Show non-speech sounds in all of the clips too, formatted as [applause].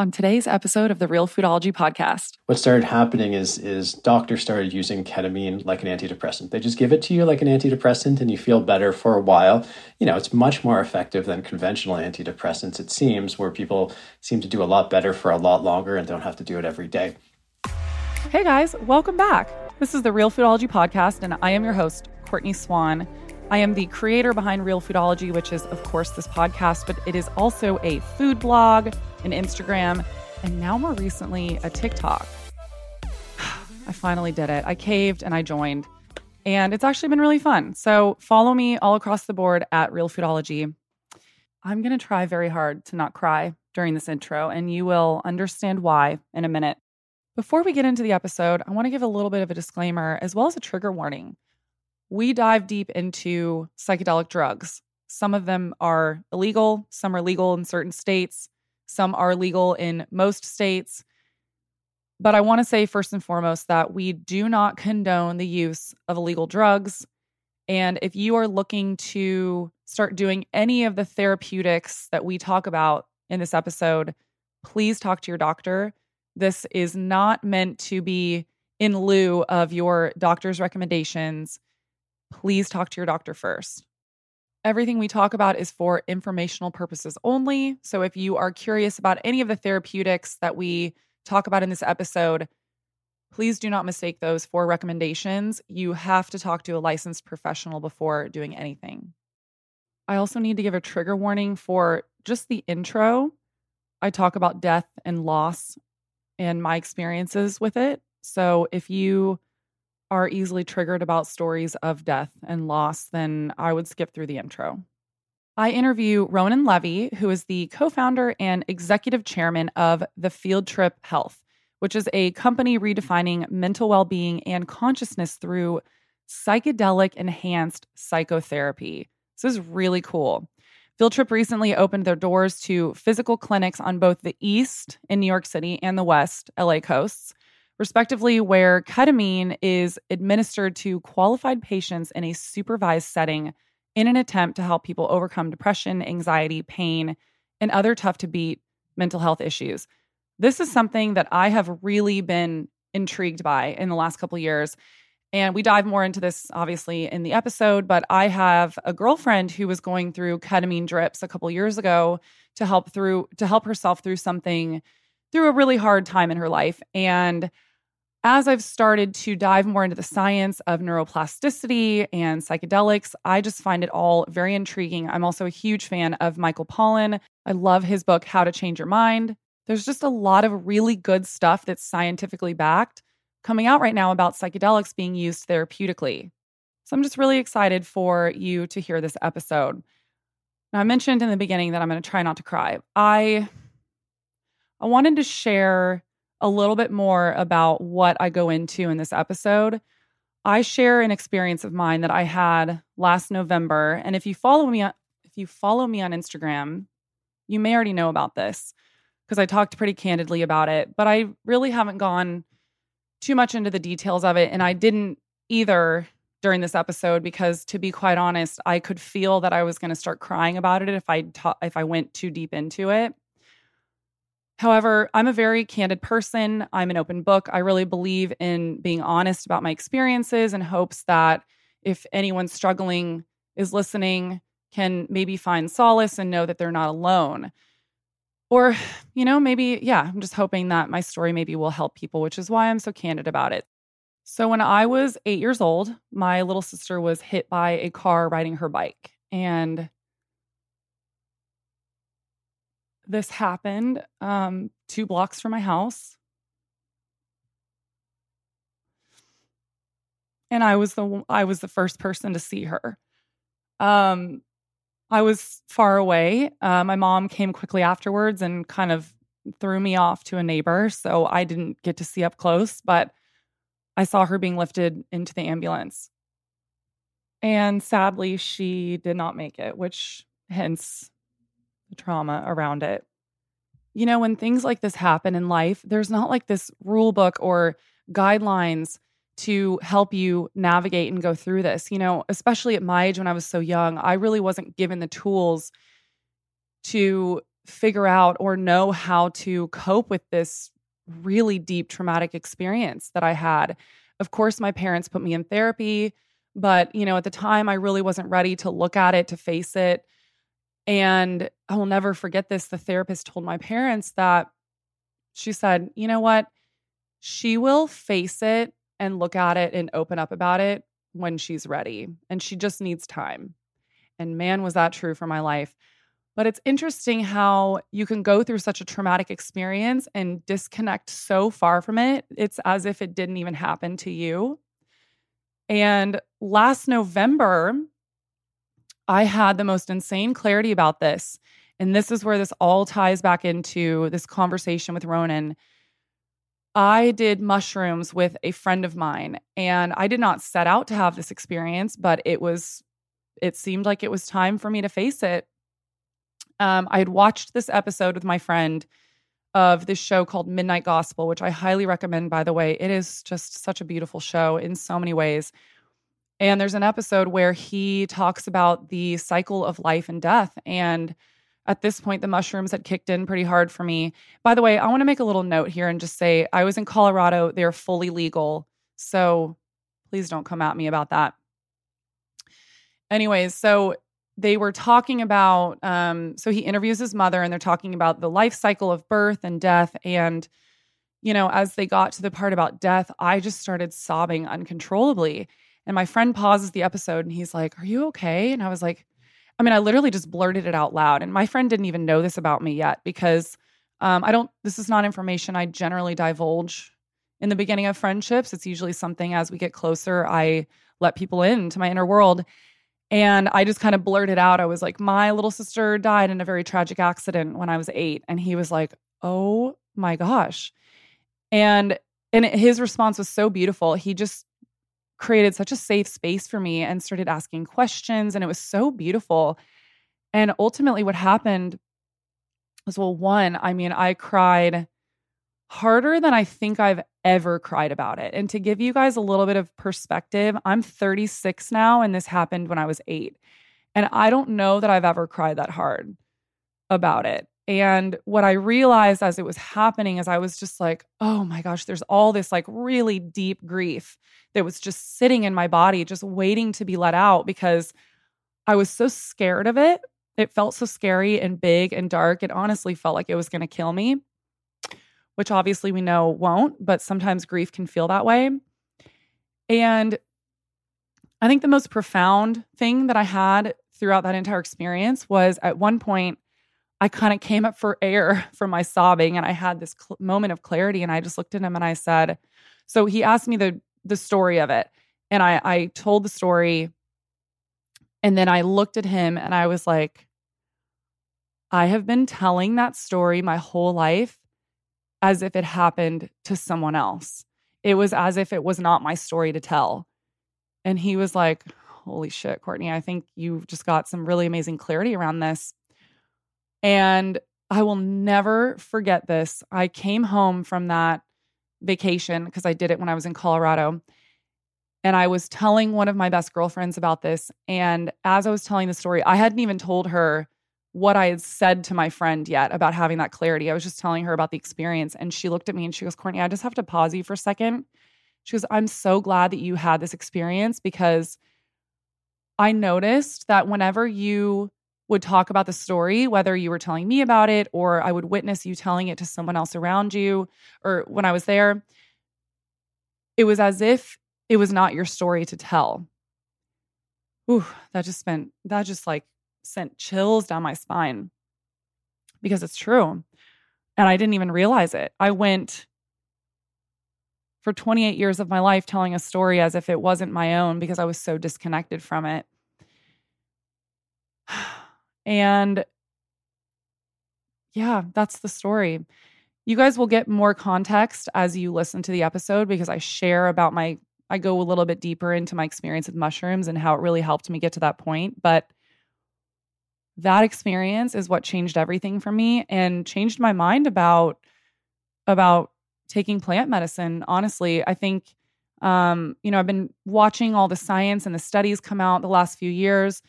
on today's episode of the Real Foodology podcast. What started happening is is doctors started using ketamine like an antidepressant. They just give it to you like an antidepressant and you feel better for a while. You know, it's much more effective than conventional antidepressants it seems where people seem to do a lot better for a lot longer and don't have to do it every day. Hey guys, welcome back. This is the Real Foodology podcast and I am your host, Courtney Swan. I am the creator behind Real Foodology, which is, of course, this podcast, but it is also a food blog, an Instagram, and now more recently, a TikTok. [sighs] I finally did it. I caved and I joined, and it's actually been really fun. So follow me all across the board at Real Foodology. I'm going to try very hard to not cry during this intro, and you will understand why in a minute. Before we get into the episode, I want to give a little bit of a disclaimer as well as a trigger warning we dive deep into psychedelic drugs. Some of them are illegal, some are legal in certain states, some are legal in most states. But I want to say, first and foremost, that we do not condone the use of illegal drugs. And if you are looking to start doing any of the therapeutics that we talk about in this episode, please talk to your doctor. This is not meant to be in lieu of your doctor's recommendations please talk to your doctor first. Everything we talk about is for informational purposes only. So if you are curious about any of the therapeutics that we talk about in this episode, please do not mistake those for recommendations. You have to talk to a licensed professional before doing anything. I also need to give a trigger warning for just the intro. I talk about death and loss and my experiences with it. So if you are easily triggered about stories of death and loss, then I would skip through the intro. I interview Ronan Levy, who is the co founder and executive chairman of The Field Trip Health, which is a company redefining mental well being and consciousness through psychedelic enhanced psychotherapy. This is really cool. Field Trip recently opened their doors to physical clinics on both the East in New York City and the West, LA coasts respectively, where ketamine is administered to qualified patients in a supervised setting in an attempt to help people overcome depression, anxiety, pain, and other tough to beat mental health issues. This is something that I have really been intrigued by in the last couple years. And we dive more into this obviously in the episode, but I have a girlfriend who was going through ketamine drips a couple years ago to help through to help herself through something through a really hard time in her life and as I've started to dive more into the science of neuroplasticity and psychedelics, I just find it all very intriguing. I'm also a huge fan of Michael Pollan. I love his book, How to Change Your Mind. There's just a lot of really good stuff that's scientifically backed coming out right now about psychedelics being used therapeutically. So I'm just really excited for you to hear this episode. Now, I mentioned in the beginning that I'm going to try not to cry. I I wanted to share a little bit more about what I go into in this episode, I share an experience of mine that I had last November. And if you follow me on if you follow me on Instagram, you may already know about this because I talked pretty candidly about it, but I really haven't gone too much into the details of it and I didn't either during this episode because to be quite honest, I could feel that I was going to start crying about it if I ta- if I went too deep into it. However, I'm a very candid person. I'm an open book. I really believe in being honest about my experiences and hopes that if anyone struggling is listening, can maybe find solace and know that they're not alone. Or, you know, maybe, yeah, I'm just hoping that my story maybe will help people, which is why I'm so candid about it. So, when I was eight years old, my little sister was hit by a car riding her bike. And this happened um, two blocks from my house. And I was the I was the first person to see her. Um, I was far away. Uh, my mom came quickly afterwards and kind of threw me off to a neighbor, so I didn't get to see up close. But I saw her being lifted into the ambulance, and sadly, she did not make it, which hence the trauma around it. You know, when things like this happen in life, there's not like this rule book or guidelines to help you navigate and go through this. You know, especially at my age when I was so young, I really wasn't given the tools to figure out or know how to cope with this really deep traumatic experience that I had. Of course, my parents put me in therapy, but you know, at the time I really wasn't ready to look at it, to face it. And I will never forget this. The therapist told my parents that she said, "You know what? She will face it and look at it and open up about it when she's ready, and she just needs time." And man, was that true for my life. But it's interesting how you can go through such a traumatic experience and disconnect so far from it. It's as if it didn't even happen to you. And last November, I had the most insane clarity about this. And this is where this all ties back into this conversation with Ronan. I did mushrooms with a friend of mine, and I did not set out to have this experience, but it was, it seemed like it was time for me to face it um, I had watched this episode with my friend of this show called Midnight Gospel, which I highly recommend, by the way. It is just such a beautiful show in so many ways. And there's an episode where he talks about the cycle of life and death. And at this point, the mushrooms had kicked in pretty hard for me. By the way, I want to make a little note here and just say I was in Colorado, they're fully legal. So please don't come at me about that. Anyways, so they were talking about um, so he interviews his mother and they're talking about the life cycle of birth and death and you know as they got to the part about death i just started sobbing uncontrollably and my friend pauses the episode and he's like are you okay and i was like i mean i literally just blurted it out loud and my friend didn't even know this about me yet because um, i don't this is not information i generally divulge in the beginning of friendships it's usually something as we get closer i let people into my inner world and I just kind of blurted out, I was like, my little sister died in a very tragic accident when I was eight. And he was like, oh my gosh. And and his response was so beautiful. He just created such a safe space for me and started asking questions. And it was so beautiful. And ultimately, what happened was well, one, I mean, I cried harder than I think I've ever cried about it. And to give you guys a little bit of perspective, I'm 36 now, and this happened when I was eight. And I don't know that I've ever cried that hard about it. And what I realized as it was happening is I was just like, oh my gosh, there's all this like really deep grief that was just sitting in my body, just waiting to be let out because I was so scared of it. It felt so scary and big and dark. It honestly felt like it was going to kill me which obviously we know won't, but sometimes grief can feel that way. And I think the most profound thing that I had throughout that entire experience was at one point, I kind of came up for air [laughs] from my sobbing and I had this cl- moment of clarity and I just looked at him and I said, so he asked me the the story of it and I I told the story and then I looked at him and I was like I have been telling that story my whole life as if it happened to someone else. It was as if it was not my story to tell. And he was like, Holy shit, Courtney, I think you've just got some really amazing clarity around this. And I will never forget this. I came home from that vacation because I did it when I was in Colorado. And I was telling one of my best girlfriends about this. And as I was telling the story, I hadn't even told her what I had said to my friend yet about having that clarity. I was just telling her about the experience. And she looked at me and she goes, Courtney, I just have to pause you for a second. She goes, I'm so glad that you had this experience because I noticed that whenever you would talk about the story, whether you were telling me about it or I would witness you telling it to someone else around you or when I was there, it was as if it was not your story to tell. Ooh, that just spent, that just like sent chills down my spine because it's true. And I didn't even realize it. I went for 28 years of my life telling a story as if it wasn't my own because I was so disconnected from it. [sighs] And yeah, that's the story. You guys will get more context as you listen to the episode because I share about my, I go a little bit deeper into my experience with mushrooms and how it really helped me get to that point. But that experience is what changed everything for me and changed my mind about about taking plant medicine honestly i think um, you know i've been watching all the science and the studies come out the last few years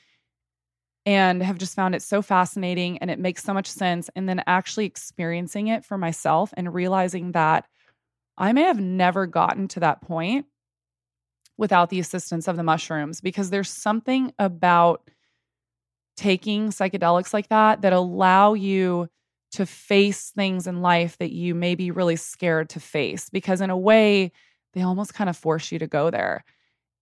and have just found it so fascinating and it makes so much sense. And then actually experiencing it for myself and realizing that I may have never gotten to that point without the assistance of the mushrooms because there's something about taking psychedelics like that that allow you to face things in life that you may be really scared to face because in a way they almost kind of force you to go there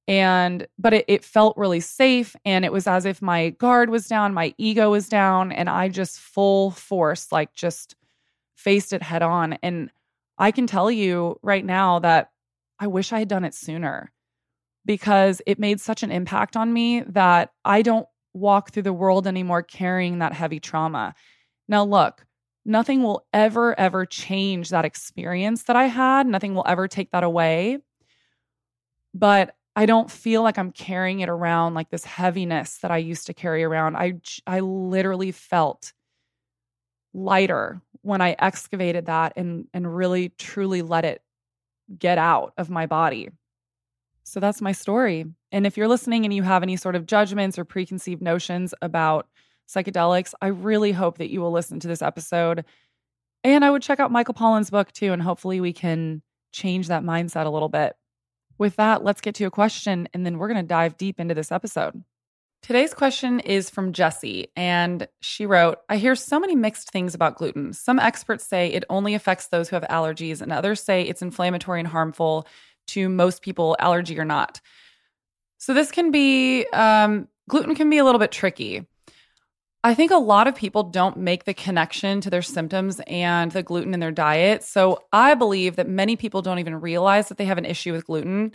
and but it, it felt really safe and it was as if my guard was down my ego was down and i just full force like just faced it head on. And i can tell you right now that i wish i had done it sooner because it made such an impact on me that i don't walk through the world anymore carrying that heavy trauma. Now look nothing will ever ever change that experience that i had. Nothing will ever take that away. But I don't feel like I'm carrying it around like this heaviness that I used to carry around. I I literally felt lighter when I excavated that and and really truly let it get out of my body. So that's my story. And if you're listening and you have any sort of judgments or preconceived notions about psychedelics, I really hope that you will listen to this episode. And I would check out Michael Pollan's book too and hopefully we can change that mindset a little bit. With that, let's get to a question and then we're going to dive deep into this episode. Today's question is from Jessie, and she wrote I hear so many mixed things about gluten. Some experts say it only affects those who have allergies, and others say it's inflammatory and harmful to most people, allergy or not. So, this can be, um, gluten can be a little bit tricky. I think a lot of people don't make the connection to their symptoms and the gluten in their diet. So I believe that many people don't even realize that they have an issue with gluten.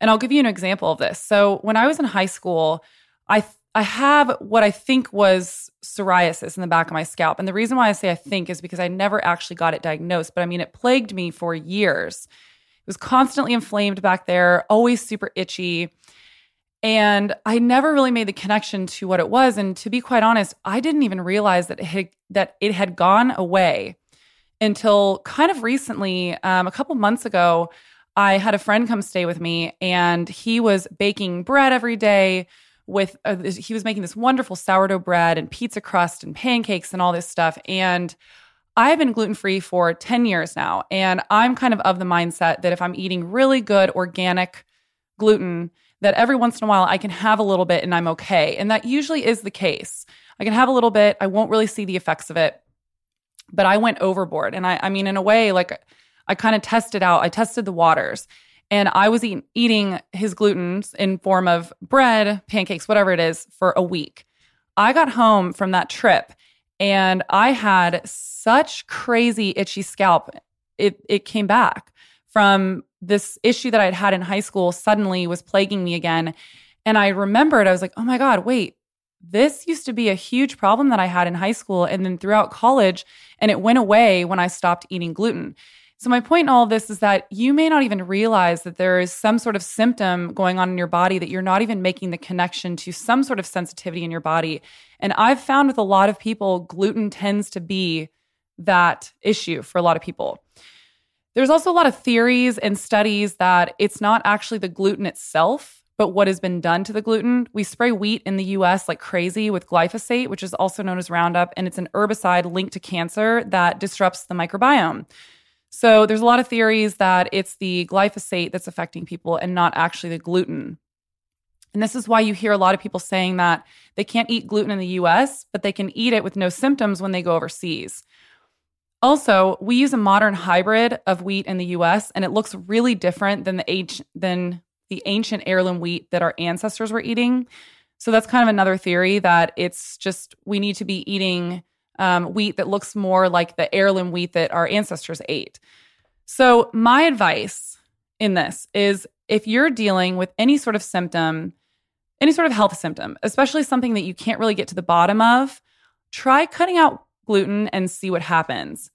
And I'll give you an example of this. So when I was in high school, I I have what I think was psoriasis in the back of my scalp. And the reason why I say I think is because I never actually got it diagnosed, but I mean it plagued me for years. It was constantly inflamed back there, always super itchy. And I never really made the connection to what it was. And to be quite honest, I didn't even realize that it had, that it had gone away until kind of recently. Um, a couple months ago, I had a friend come stay with me, and he was baking bread every day. With uh, he was making this wonderful sourdough bread and pizza crust and pancakes and all this stuff. And I've been gluten free for 10 years now. And I'm kind of of the mindset that if I'm eating really good organic gluten, that every once in a while I can have a little bit and I'm okay. And that usually is the case. I can have a little bit, I won't really see the effects of it. But I went overboard. And I, I mean, in a way, like I kind of tested out, I tested the waters. And I was eating, eating his glutens in form of bread, pancakes, whatever it is, for a week. I got home from that trip and I had such crazy itchy scalp. It it came back from this issue that I'd had in high school suddenly was plaguing me again. And I remembered, I was like, oh my God, wait, this used to be a huge problem that I had in high school and then throughout college. And it went away when I stopped eating gluten. So, my point in all this is that you may not even realize that there is some sort of symptom going on in your body that you're not even making the connection to some sort of sensitivity in your body. And I've found with a lot of people, gluten tends to be that issue for a lot of people. There's also a lot of theories and studies that it's not actually the gluten itself, but what has been done to the gluten. We spray wheat in the US like crazy with glyphosate, which is also known as Roundup, and it's an herbicide linked to cancer that disrupts the microbiome. So there's a lot of theories that it's the glyphosate that's affecting people and not actually the gluten. And this is why you hear a lot of people saying that they can't eat gluten in the US, but they can eat it with no symptoms when they go overseas. Also, we use a modern hybrid of wheat in the US and it looks really different than the age than the ancient heirloom wheat that our ancestors were eating. So that's kind of another theory that it's just we need to be eating um, wheat that looks more like the heirloom wheat that our ancestors ate. So my advice in this is if you're dealing with any sort of symptom, any sort of health symptom, especially something that you can't really get to the bottom of, try cutting out gluten and see what happens.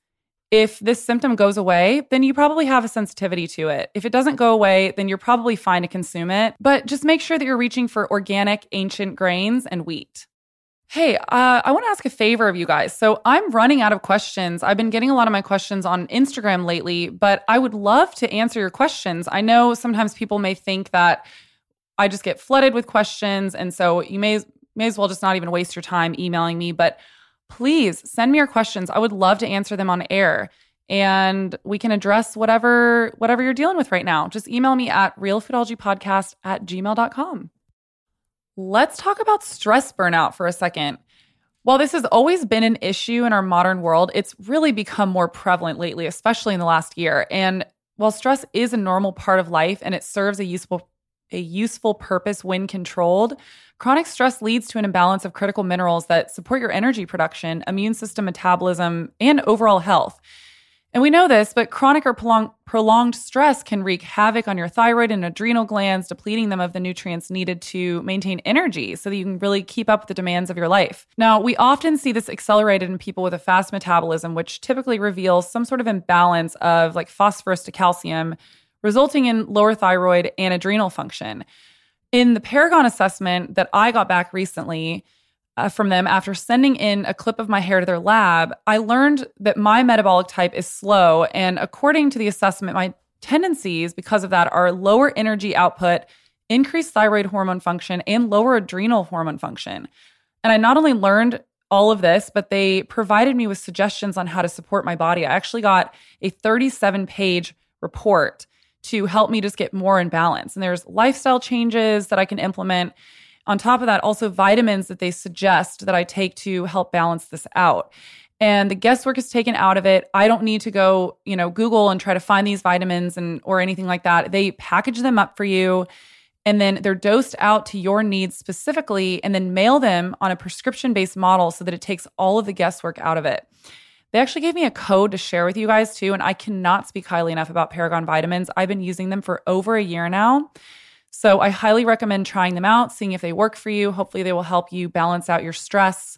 If this symptom goes away, then you probably have a sensitivity to it. If it doesn't go away, then you're probably fine to consume it. But just make sure that you're reaching for organic, ancient grains and wheat. Hey, uh, I want to ask a favor of you guys. So I'm running out of questions. I've been getting a lot of my questions on Instagram lately, but I would love to answer your questions. I know sometimes people may think that I just get flooded with questions. And so you may may as well just not even waste your time emailing me. But please send me your questions. I would love to answer them on air and we can address whatever whatever you're dealing with right now. Just email me at realfoodologypodcast at gmail.com. Let's talk about stress burnout for a second. While this has always been an issue in our modern world, it's really become more prevalent lately, especially in the last year. And while stress is a normal part of life and it serves a useful a useful purpose when controlled, chronic stress leads to an imbalance of critical minerals that support your energy production, immune system metabolism, and overall health. And we know this, but chronic or prolonged, prolonged stress can wreak havoc on your thyroid and adrenal glands, depleting them of the nutrients needed to maintain energy so that you can really keep up with the demands of your life. Now, we often see this accelerated in people with a fast metabolism, which typically reveals some sort of imbalance of like phosphorus to calcium, resulting in lower thyroid and adrenal function. In the Paragon assessment that I got back recently, uh, from them after sending in a clip of my hair to their lab, I learned that my metabolic type is slow. And according to the assessment, my tendencies because of that are lower energy output, increased thyroid hormone function, and lower adrenal hormone function. And I not only learned all of this, but they provided me with suggestions on how to support my body. I actually got a 37 page report to help me just get more in balance. And there's lifestyle changes that I can implement on top of that, also vitamins that they suggest that I take to help balance this out. And the guesswork is taken out of it. I don't need to go, you know, Google and try to find these vitamins and or anything like that. They package them up for you and then they're dosed out to your needs specifically and then mail them on a prescription based model so that it takes all of the guesswork out of it. They actually gave me a code to share with you guys too. And I cannot speak highly enough about Paragon vitamins. I've been using them for over a year now. So I highly recommend trying them out, seeing if they work for you. Hopefully, they will help you balance out your stress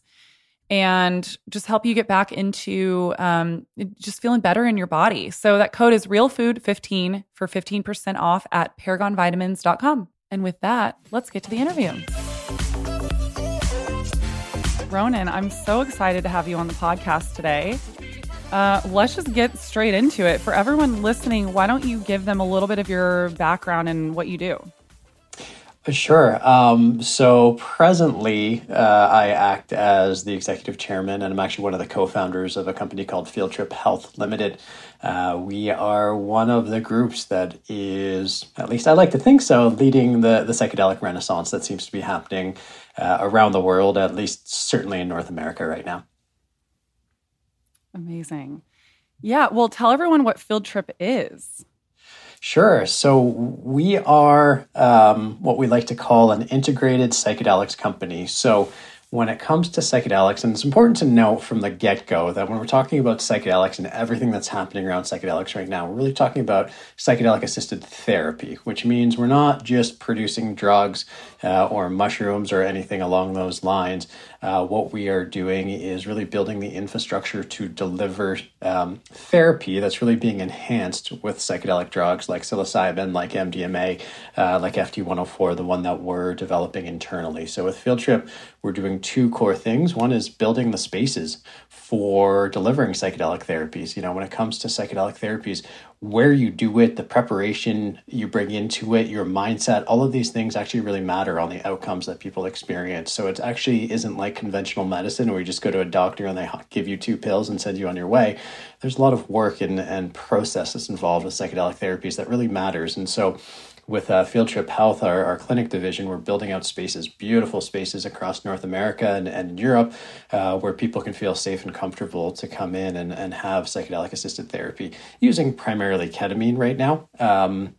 and just help you get back into um, just feeling better in your body. So that code is RealFood15 for 15% off at paragonvitamins.com. And with that, let's get to the interview. Ronan, I'm so excited to have you on the podcast today. Uh, let's just get straight into it. For everyone listening, why don't you give them a little bit of your background and what you do? Sure. Um, so presently, uh, I act as the executive chairman, and I'm actually one of the co-founders of a company called Field Trip Health Limited. Uh, we are one of the groups that is, at least I like to think so, leading the the psychedelic renaissance that seems to be happening uh, around the world, at least certainly in North America right now. Amazing. Yeah. Well, tell everyone what Field Trip is. Sure. So we are um, what we like to call an integrated psychedelics company. So when it comes to psychedelics, and it's important to note from the get go that when we're talking about psychedelics and everything that's happening around psychedelics right now, we're really talking about psychedelic assisted therapy, which means we're not just producing drugs uh, or mushrooms or anything along those lines. Uh, what we are doing is really building the infrastructure to deliver um, therapy that's really being enhanced with psychedelic drugs like psilocybin, like MDMA, uh, like FT104, the one that we're developing internally. So with Field Trip, we're doing two core things. One is building the spaces for delivering psychedelic therapies. You know, when it comes to psychedelic therapies, where you do it, the preparation you bring into it, your mindset, all of these things actually really matter on the outcomes that people experience. So it actually isn't like conventional medicine where you just go to a doctor and they give you two pills and send you on your way. There's a lot of work and, and process that's involved with psychedelic therapies that really matters. And so with uh, Field Trip Health, our, our clinic division, we're building out spaces, beautiful spaces across North America and, and Europe, uh, where people can feel safe and comfortable to come in and, and have psychedelic assisted therapy using primarily ketamine right now. Um,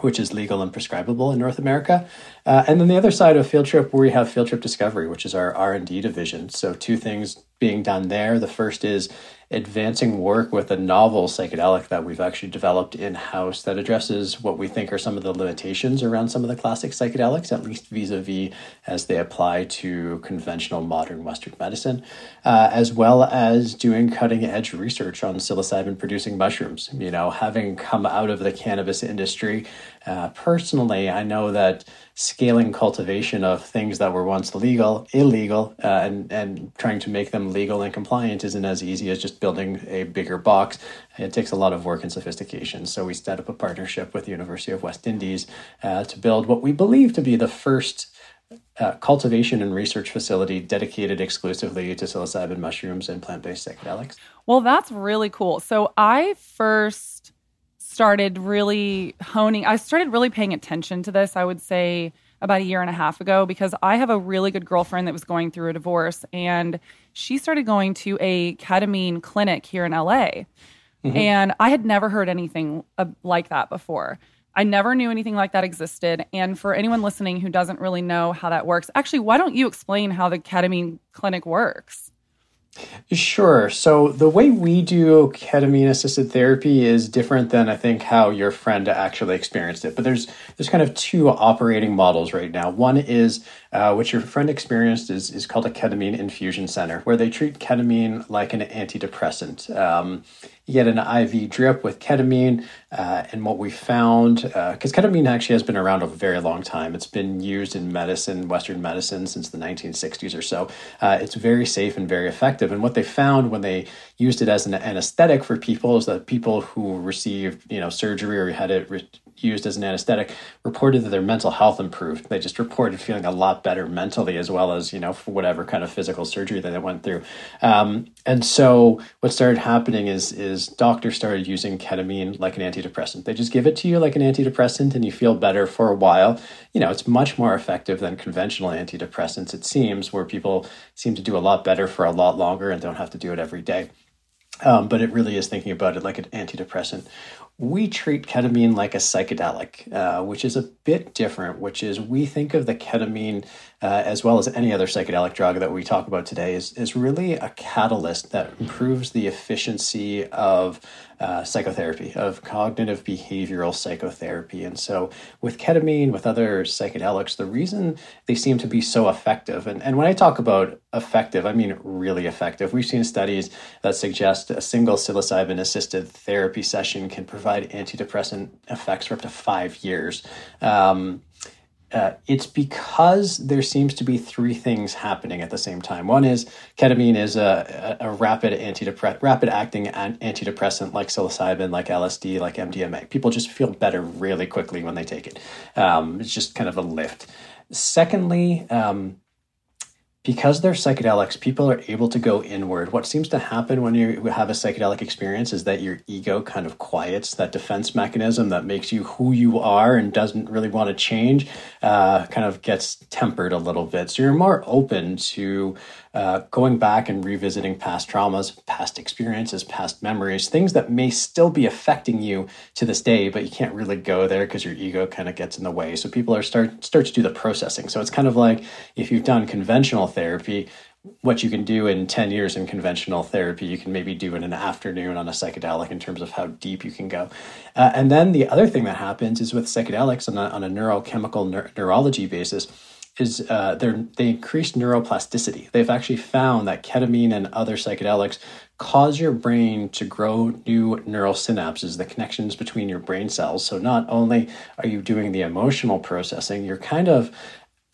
which is legal and prescribable in North America. Uh, and then the other side of Field Trip, where we have Field Trip Discovery, which is our R&D division. So two things being done there. The first is advancing work with a novel psychedelic that we've actually developed in house that addresses what we think are some of the limitations around some of the classic psychedelics, at least vis a vis as they apply to conventional modern Western medicine, uh, as well as doing cutting edge research on psilocybin producing mushrooms. You know, having come out of the cannabis industry, uh, personally, I know that scaling cultivation of things that were once legal, illegal, uh, and and trying to make them legal and compliant isn't as easy as just building a bigger box. It takes a lot of work and sophistication. So we set up a partnership with the University of West Indies uh, to build what we believe to be the first uh, cultivation and research facility dedicated exclusively to psilocybin mushrooms and plant based psychedelics. Well, that's really cool. So I first started really honing, I started really paying attention to this, I would say about a year and a half ago, because I have a really good girlfriend that was going through a divorce and she started going to a ketamine clinic here in LA. Mm-hmm. And I had never heard anything uh, like that before. I never knew anything like that existed. And for anyone listening who doesn't really know how that works, actually, why don't you explain how the ketamine clinic works? Sure. So the way we do ketamine assisted therapy is different than I think how your friend actually experienced it. But there's there's kind of two operating models right now. One is uh, what your friend experienced is is called a ketamine infusion center, where they treat ketamine like an antidepressant. Um, get an IV drip with ketamine. Uh, and what we found, because uh, ketamine actually has been around a very long time, it's been used in medicine, Western medicine, since the 1960s or so. Uh, it's very safe and very effective. And what they found when they used it as an anesthetic for people is that people who received, you know, surgery or had it re- used as an anesthetic reported that their mental health improved. They just reported feeling a lot better mentally as well as, you know, for whatever kind of physical surgery that they went through. Um, and so what started happening is, is doctors started using ketamine like an antidepressant. They just give it to you like an antidepressant and you feel better for a while. You know, it's much more effective than conventional antidepressants, it seems, where people seem to do a lot better for a lot longer and don't have to do it every day. Um, but it really is thinking about it like an antidepressant we treat ketamine like a psychedelic, uh, which is a bit different, which is we think of the ketamine, uh, as well as any other psychedelic drug that we talk about today, is, is really a catalyst that improves the efficiency of uh, psychotherapy, of cognitive behavioral psychotherapy. And so, with ketamine, with other psychedelics, the reason they seem to be so effective, and, and when I talk about effective, I mean really effective. We've seen studies that suggest a single psilocybin assisted therapy session can provide antidepressant effects for up to five years. Um, uh, it's because there seems to be three things happening at the same time. One is ketamine is a, a, rapid antidepressant, rapid acting antidepressant like psilocybin, like LSD, like MDMA. People just feel better really quickly when they take it. Um, it's just kind of a lift. Secondly, um, because they're psychedelics, people are able to go inward. What seems to happen when you have a psychedelic experience is that your ego kind of quiets that defense mechanism that makes you who you are and doesn't really want to change, uh, kind of gets tempered a little bit. So you're more open to uh, going back and revisiting past traumas, past experiences, past memories, things that may still be affecting you to this day, but you can't really go there because your ego kind of gets in the way. So people are start start to do the processing. So it's kind of like if you've done conventional therapy, what you can do in 10 years in conventional therapy, you can maybe do in an afternoon on a psychedelic in terms of how deep you can go. Uh, and then the other thing that happens is with psychedelics on a, on a neurochemical neur- neurology basis is uh, they increase neuroplasticity. They've actually found that ketamine and other psychedelics cause your brain to grow new neural synapses, the connections between your brain cells. So not only are you doing the emotional processing, you're kind of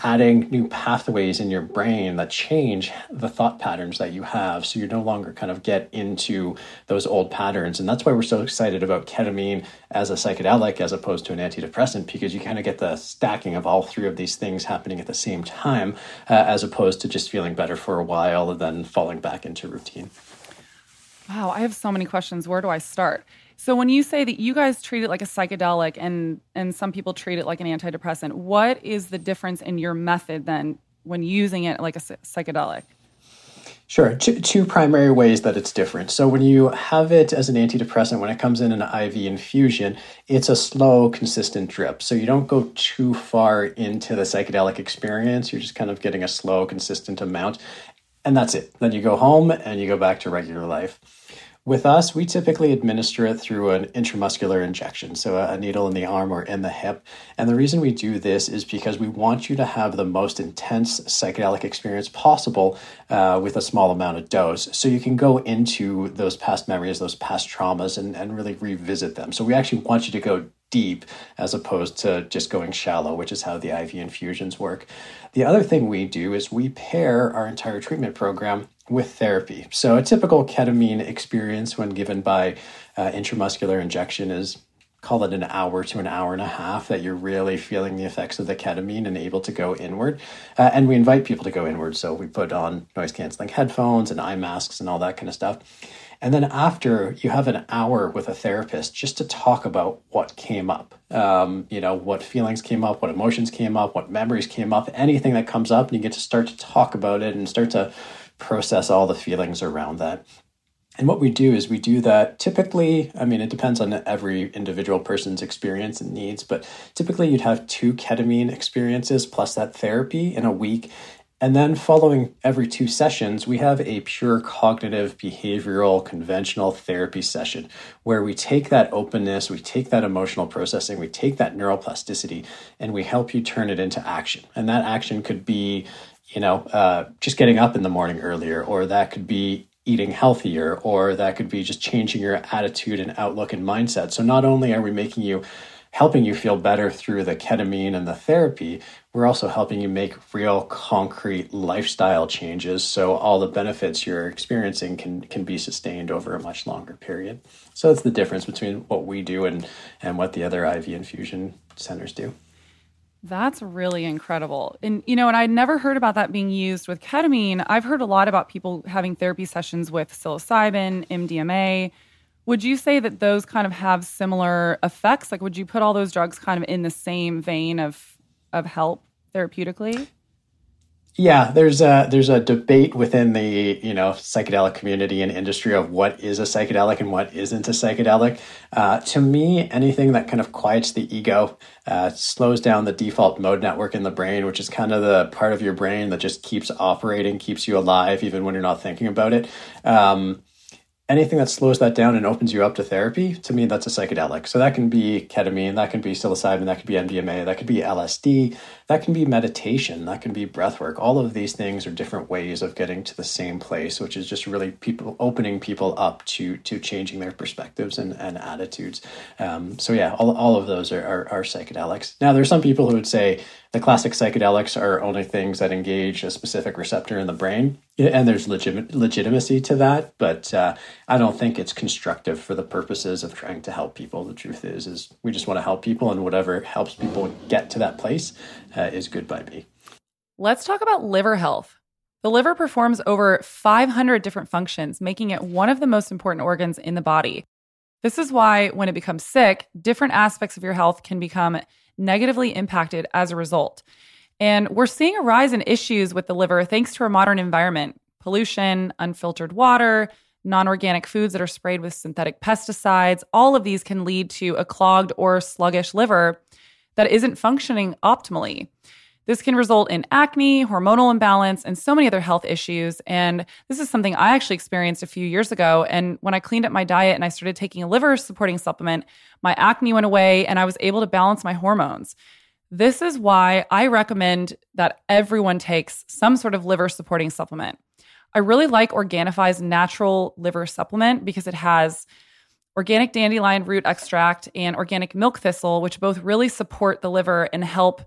adding new pathways in your brain that change the thought patterns that you have. So you no longer kind of get into those old patterns. And that's why we're so excited about ketamine as a psychedelic as opposed to an antidepressant because you kind of get the stacking of all three of these things happening at the same time uh, as opposed to just feeling better for a while and then falling back into routine. Wow i have so many questions. Where do i start so when you say that you guys treat it like a psychedelic and and some people treat it like an antidepressant, what is the difference in your method then when using it like a psychedelic? Sure. Two, two, primary ways that it's different. So, when you have it as an antidepressant, when it comes in an IV infusion, it's a slow, consistent drip. So, you don't go too far into the psychedelic experience. You're just kind of getting a slow, consistent amount. And that's it. Then you go home and you go back to regular life. With us, we typically administer it through an intramuscular injection, so a needle in the arm or in the hip. And the reason we do this is because we want you to have the most intense psychedelic experience possible uh, with a small amount of dose. So you can go into those past memories, those past traumas, and, and really revisit them. So we actually want you to go deep as opposed to just going shallow, which is how the IV infusions work. The other thing we do is we pair our entire treatment program with therapy. So, a typical ketamine experience when given by uh, intramuscular injection is call it an hour to an hour and a half that you're really feeling the effects of the ketamine and able to go inward. Uh, and we invite people to go inward. So we put on noise canceling headphones and eye masks and all that kind of stuff. And then after, you have an hour with a therapist just to talk about what came up. Um, you know, what feelings came up, what emotions came up, what memories came up, anything that comes up, and you get to start to talk about it and start to process all the feelings around that. And what we do is we do that typically, I mean, it depends on every individual person's experience and needs, but typically you'd have two ketamine experiences plus that therapy in a week. And then following every two sessions, we have a pure cognitive behavioral conventional therapy session where we take that openness, we take that emotional processing, we take that neuroplasticity, and we help you turn it into action. And that action could be, you know, uh, just getting up in the morning earlier, or that could be eating healthier, or that could be just changing your attitude and outlook and mindset. So not only are we making you helping you feel better through the ketamine and the therapy, we're also helping you make real concrete lifestyle changes so all the benefits you're experiencing can can be sustained over a much longer period. So that's the difference between what we do and and what the other IV infusion centers do. That's really incredible. And you know, and I'd never heard about that being used with ketamine. I've heard a lot about people having therapy sessions with psilocybin, MDMA, would you say that those kind of have similar effects? Like, would you put all those drugs kind of in the same vein of of help therapeutically? Yeah, there's a there's a debate within the you know psychedelic community and industry of what is a psychedelic and what isn't a psychedelic. Uh, to me, anything that kind of quiets the ego, uh, slows down the default mode network in the brain, which is kind of the part of your brain that just keeps operating, keeps you alive even when you're not thinking about it. Um, anything that slows that down and opens you up to therapy, to me, that's a psychedelic. So that can be ketamine, that can be psilocybin, that could be MDMA, that could be LSD, that can be meditation, that can be breath work. All of these things are different ways of getting to the same place, which is just really people opening people up to to changing their perspectives and, and attitudes. Um, so yeah, all, all of those are, are, are psychedelics. Now there's some people who would say the classic psychedelics are only things that engage a specific receptor in the brain, and there's legit- legitimacy to that. But uh, I don't think it's constructive for the purposes of trying to help people. The truth is, is we just want to help people, and whatever helps people get to that place uh, is good by me. Let's talk about liver health. The liver performs over 500 different functions, making it one of the most important organs in the body. This is why, when it becomes sick, different aspects of your health can become negatively impacted as a result. And we're seeing a rise in issues with the liver thanks to our modern environment pollution, unfiltered water, non organic foods that are sprayed with synthetic pesticides. All of these can lead to a clogged or sluggish liver that isn't functioning optimally. This can result in acne, hormonal imbalance, and so many other health issues. And this is something I actually experienced a few years ago. And when I cleaned up my diet and I started taking a liver supporting supplement, my acne went away and I was able to balance my hormones. This is why I recommend that everyone takes some sort of liver supporting supplement. I really like Organifi's natural liver supplement because it has organic dandelion root extract and organic milk thistle, which both really support the liver and help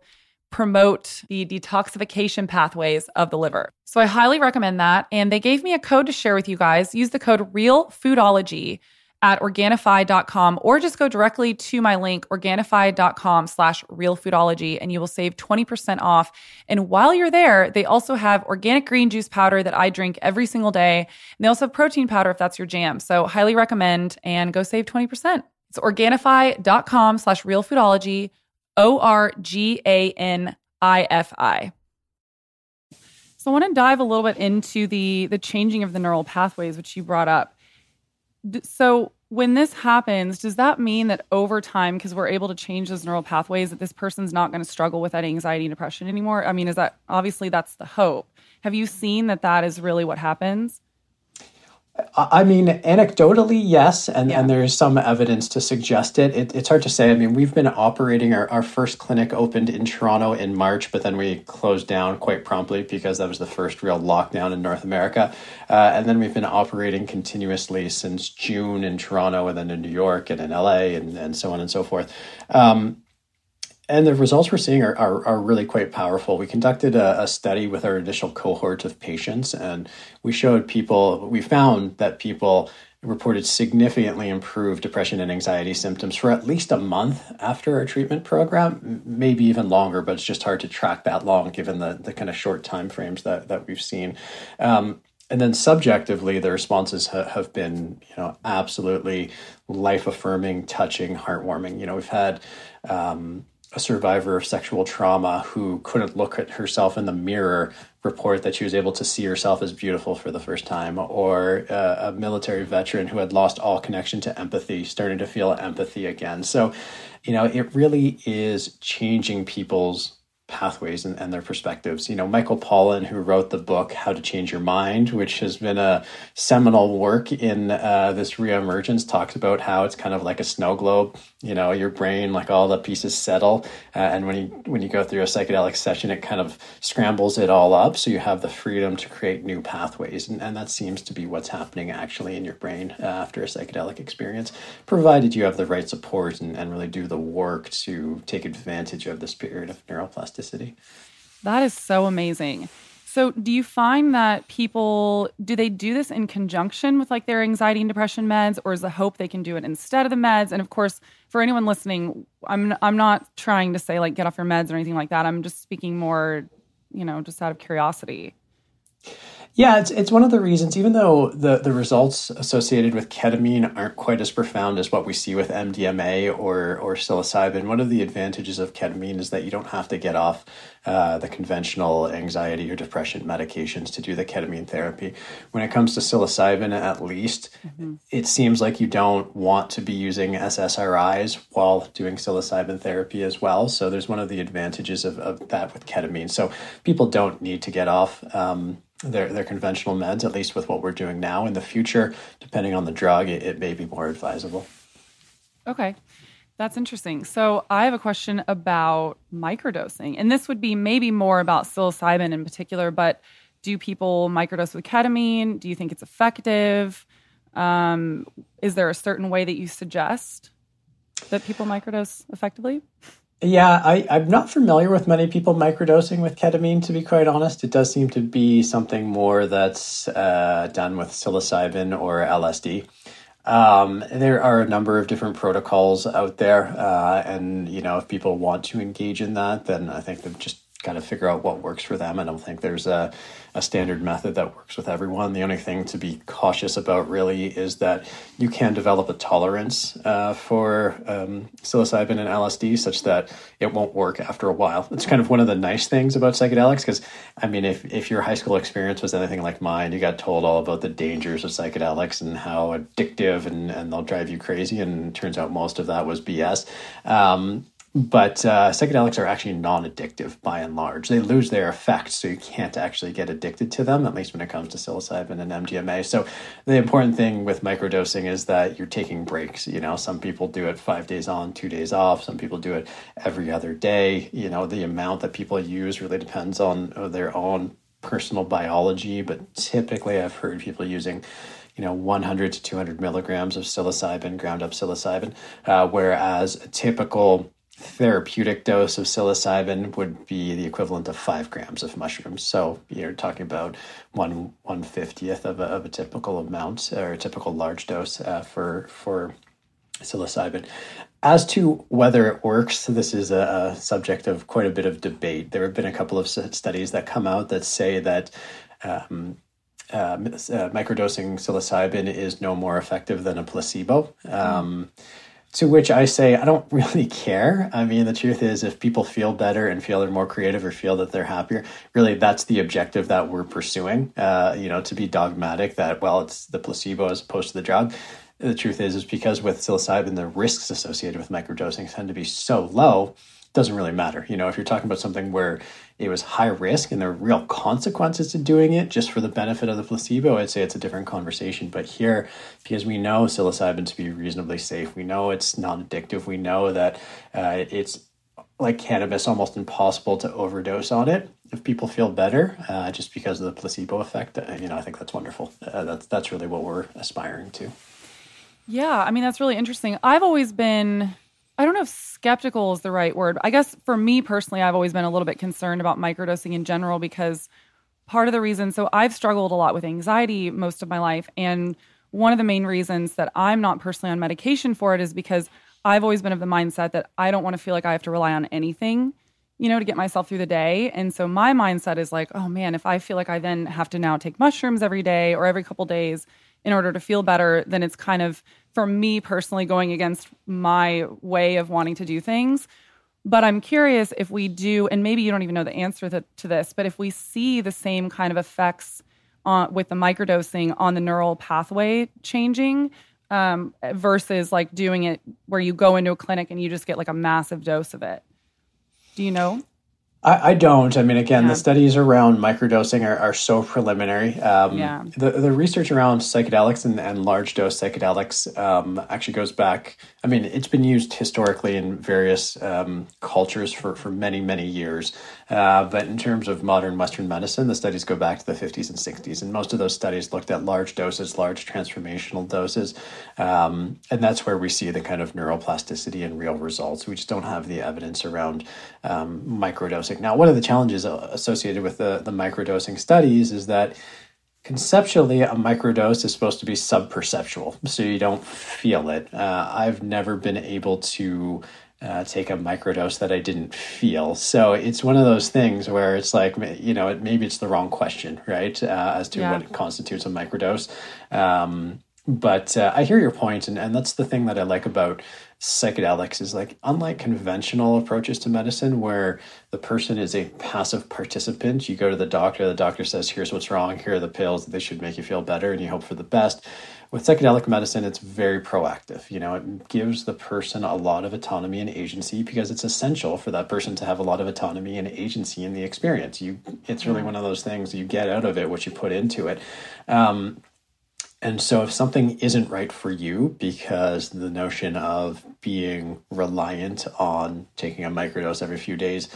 promote the detoxification pathways of the liver. So I highly recommend that. And they gave me a code to share with you guys. Use the code REALFoodology at Organifi.com or just go directly to my link, Organifi.com slash realfoodology, and you will save 20% off. And while you're there, they also have organic green juice powder that I drink every single day. And they also have protein powder if that's your jam. So highly recommend and go save 20%. It's Organifi.com slash realfoodology O R G A N I F I. So I want to dive a little bit into the the changing of the neural pathways, which you brought up. So when this happens, does that mean that over time, because we're able to change those neural pathways, that this person's not going to struggle with that anxiety and depression anymore? I mean, is that obviously that's the hope? Have you seen that that is really what happens? I mean, anecdotally, yes, and, yeah. and there's some evidence to suggest it. it. It's hard to say. I mean, we've been operating, our, our first clinic opened in Toronto in March, but then we closed down quite promptly because that was the first real lockdown in North America. Uh, and then we've been operating continuously since June in Toronto and then in New York and in LA and, and so on and so forth. Um, and the results we're seeing are, are, are really quite powerful. We conducted a, a, study with our initial cohort of patients, and we showed people, we found that people reported significantly improved depression and anxiety symptoms for at least a month after our treatment program, maybe even longer, but it's just hard to track that long given the, the kind of short time frames that, that we've seen. Um, and then subjectively, the responses ha- have been, you know, absolutely life affirming, touching, heartwarming. You know, we've had um, a survivor of sexual trauma who couldn't look at herself in the mirror report that she was able to see herself as beautiful for the first time, or uh, a military veteran who had lost all connection to empathy, starting to feel empathy again. So, you know, it really is changing people's pathways and, and, their perspectives. You know, Michael Pollan, who wrote the book How to Change Your Mind, which has been a seminal work in uh, this reemergence, talks about how it's kind of like a snow globe. You know, your brain, like all the pieces settle, uh, and when you when you go through a psychedelic session, it kind of scrambles it all up, so you have the freedom to create new pathways, and, and that seems to be what's happening actually in your brain uh, after a psychedelic experience, provided you have the right support and, and really do the work to take advantage of this period of neuroplasticity. That is so amazing. So, do you find that people do they do this in conjunction with like their anxiety and depression meds, or is the hope they can do it instead of the meds? And of course, for anyone listening, I'm I'm not trying to say like get off your meds or anything like that. I'm just speaking more, you know, just out of curiosity. Yeah, it's it's one of the reasons, even though the, the results associated with ketamine aren't quite as profound as what we see with MDMA or or psilocybin. One of the advantages of ketamine is that you don't have to get off uh, the conventional anxiety or depression medications to do the ketamine therapy. When it comes to psilocybin, at least, mm-hmm. it seems like you don't want to be using SSRIs while doing psilocybin therapy as well. So there's one of the advantages of, of that with ketamine. So people don't need to get off. Um, their their conventional meds, at least with what we're doing now. In the future, depending on the drug, it, it may be more advisable. Okay. That's interesting. So I have a question about microdosing. And this would be maybe more about psilocybin in particular, but do people microdose with ketamine? Do you think it's effective? Um, is there a certain way that you suggest that people microdose effectively? Yeah, I, I'm not familiar with many people microdosing with ketamine, to be quite honest. It does seem to be something more that's uh, done with psilocybin or LSD. Um, there are a number of different protocols out there, uh, and you know, if people want to engage in that, then I think they've just got of figure out what works for them. I don't think there's a a standard method that works with everyone. The only thing to be cautious about really is that you can develop a tolerance uh, for um, psilocybin and LSD such that it won't work after a while. It's kind of one of the nice things about psychedelics because, I mean, if, if your high school experience was anything like mine, you got told all about the dangers of psychedelics and how addictive and, and they'll drive you crazy. And it turns out most of that was BS. Um, but uh, psychedelics are actually non-addictive by and large. They lose their effect, so you can't actually get addicted to them. At least when it comes to psilocybin and MDMA. So the important thing with microdosing is that you're taking breaks. You know, some people do it five days on, two days off. Some people do it every other day. You know, the amount that people use really depends on uh, their own personal biology. But typically, I've heard people using you know 100 to 200 milligrams of psilocybin ground up psilocybin uh, whereas a typical therapeutic dose of psilocybin would be the equivalent of five grams of mushrooms. So you're talking about one one fiftieth of a, of a typical amount or a typical large dose uh, for for psilocybin. As to whether it works, this is a, a, subject of quite a bit of debate. There have been a couple of studies that come out that say that. Um, uh, uh, microdosing psilocybin is no more effective than a placebo. Um, mm to which I say, I don't [laughs] really care. I mean, the truth is, if people feel better and feel they're more creative or feel that they're happier, really that's the objective that we're pursuing. Uh, you know, to be dogmatic that, well, it's the placebo as opposed to the drug. The truth is, is because with psilocybin, the risks associated with microdosing tend to be so low doesn't really matter. You know, if you're talking about something where it was high risk and there were real consequences to doing it just for the benefit of the placebo, I'd say it's a different conversation. But here, because we know psilocybin to be reasonably safe, we know it's non addictive, we know that uh, it's like cannabis, almost impossible to overdose on it. If people feel better, uh, just because of the placebo effect, uh, you know, I think that's wonderful. Uh, that's that's really what we're aspiring to. Yeah, I mean that's really interesting. I've always been I don't know if skeptical is the right word. I guess for me personally, I've always been a little bit concerned about microdosing in general because part of the reason, so I've struggled a lot with anxiety most of my life. And one of the main reasons that I'm not personally on medication for it is because I've always been of the mindset that I don't want to feel like I have to rely on anything, you know, to get myself through the day. And so my mindset is like, oh man, if I feel like I then have to now take mushrooms every day or every couple days in order to feel better, then it's kind of for me personally going against my way of wanting to do things. But I'm curious if we do, and maybe you don't even know the answer to, to this, but if we see the same kind of effects on, with the microdosing on the neural pathway changing um, versus like doing it where you go into a clinic and you just get like a massive dose of it. Do you know? I, I don't. I mean, again, yeah. the studies around microdosing are, are so preliminary. Um, yeah. The, the research around psychedelics and, and large dose psychedelics um, actually goes back. I mean, it's been used historically in various um, cultures for, for many, many years. Uh, but in terms of modern Western medicine, the studies go back to the 50s and 60s. And most of those studies looked at large doses, large transformational doses. Um, and that's where we see the kind of neuroplasticity and real results. We just don't have the evidence around um, microdosing. Now, one of the challenges associated with the, the microdosing studies is that conceptually a microdose is supposed to be subperceptual so you don't feel it uh, i've never been able to uh, take a microdose that I didn't feel. So it's one of those things where it's like, you know, it, maybe it's the wrong question, right? Uh, as to yeah. what constitutes a microdose. Um, but uh, I hear your point, and, and that's the thing that I like about psychedelics is like unlike conventional approaches to medicine where the person is a passive participant you go to the doctor the doctor says here's what's wrong here are the pills they should make you feel better and you hope for the best with psychedelic medicine, it's very proactive. You know, it gives the person a lot of autonomy and agency because it's essential for that person to have a lot of autonomy and agency in the experience. You, it's really one of those things you get out of it what you put into it. Um, and so, if something isn't right for you because the notion of being reliant on taking a microdose every few days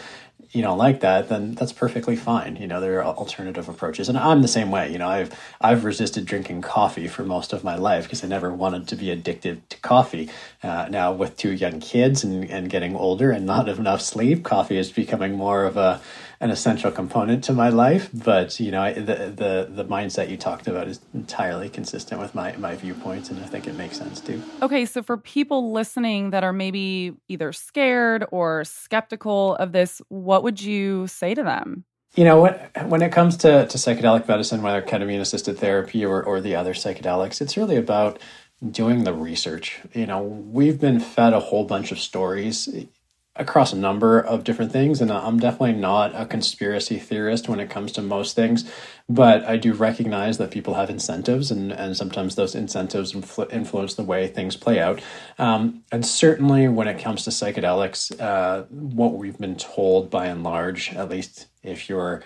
you don't like that, then that's perfectly fine. You know, there are alternative approaches, and I'm the same way. You know, I've I've resisted drinking coffee for most of my life because I never wanted to be addicted to coffee. Uh, now, with two young kids and and getting older and not [laughs] enough sleep, coffee is becoming more of a an essential component to my life. But you know, the the the mindset you talked about is entirely consistent with my my viewpoints, and I think it makes sense too. Okay, so for people listening that are maybe either scared or skeptical of this, what would you say to them? You know, when, when it comes to, to psychedelic medicine, whether ketamine assisted therapy or, or the other psychedelics, it's really about doing the research. You know, we've been fed a whole bunch of stories across a number of different things. And I'm definitely not a conspiracy theorist when it comes to most things, but I do recognize that people have incentives, and, and sometimes those incentives influ- influence the way things play out. Um, and certainly when it comes to psychedelics, uh, what we've been told by and large, at least if you're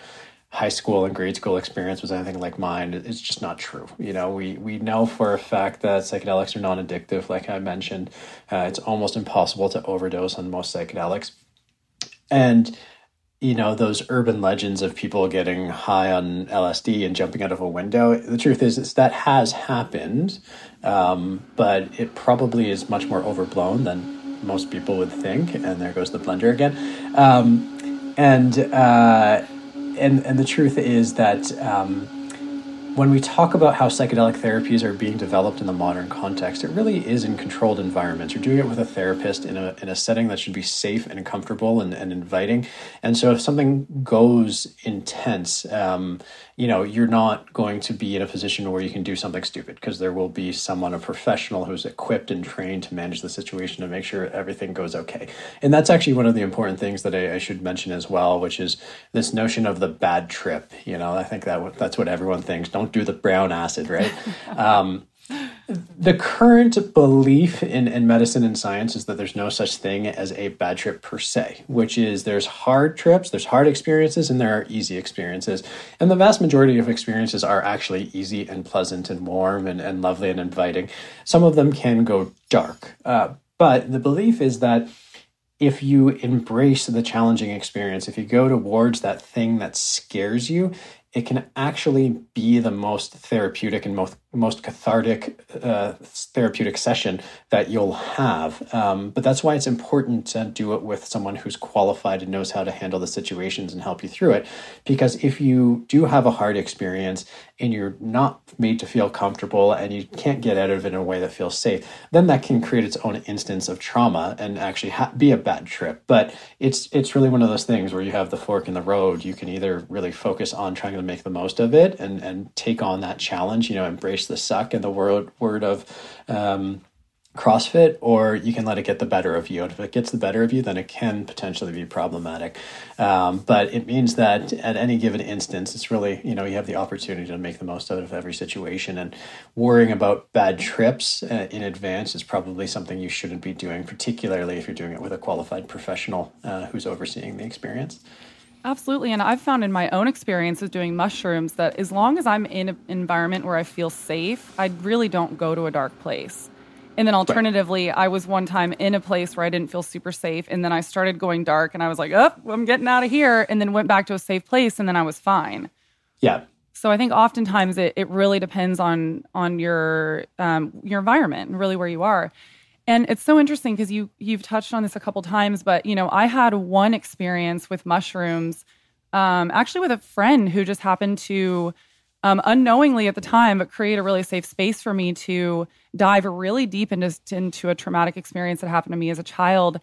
high school and grade school experience was anything like mine it's just not true you know? We we know for a fact that psychedelics are non-addictive like i mentioned. Uh, it's almost impossible to overdose on most psychedelics. And you know those urban legends of people getting high on lsd and jumping out of a window the truth is, is that has happened um, but it probably is much more overblown than most people would think and there goes the blender again. Um, and uh, and and the truth is that um, when we talk about how psychedelic therapies are being developed in the modern context, it really is in controlled environments. You're doing it with a therapist in a, in a setting that should be safe and comfortable and, and inviting. And so if something goes intense, um, you know, you're not going to be in a position where you can do something stupid because there will be someone, a professional who's equipped and trained to manage the situation to make sure everything goes okay. And that's actually one of the important things that I, I should mention as well, which is this notion of the bad trip. You know, I think that that's what everyone thinks. Don't do the brown acid, right? [laughs] um, the current belief in, in medicine and science is that there's no such thing as a bad trip per se, which is there's hard trips, there's hard experiences, and there are easy experiences. And the vast majority of experiences are actually easy and pleasant and warm and, and lovely and inviting. Some of them can go dark. Uh, but the belief is that if you embrace the challenging experience, if you go towards that thing that scares you, it can actually be the most therapeutic and most most cathartic uh, therapeutic session that you'll have. Um, but that's why it's important to do it with someone who's qualified and knows how to handle the situations and help you through it. Because if you do have a hard experience and you're not made to feel comfortable and you can't get out of it in a way that feels safe, then that can create its own instance of trauma and actually ha- be a bad trip. But it's it's really one of those things where you have the fork in the road. You can either really focus on trying to make the most of it and and take on that challenge, you know, embrace the suck in the word word of um, CrossFit, or you can let it get the better of you. And if it gets the better of you, then it can potentially be problematic. Um, but it means that at any given instance, it's really, you know, you have the opportunity to make the most out of every situation. And worrying about bad trips uh, in advance is probably something you shouldn't be doing, particularly if you're doing it with a qualified professional uh, who's overseeing the experience. Absolutely. And I've found in my own experiences doing mushrooms that as long as I'm in an environment where I feel safe, I really don't go to a dark place. And then alternatively, I was one time in a place where I didn't feel super safe. And then I started going dark and I was like, oh, I'm getting out of here. And then went back to a safe place and then I was fine. Yeah. So I think oftentimes it, it really depends on on your um, your environment and really where you are. And it's so interesting because you you've touched on this a couple times, but you know, I had one experience with mushrooms, um, actually with a friend who just happened to um, unknowingly at the time, but create a really safe space for me to dive really deep into into a traumatic experience that happened to me as a child,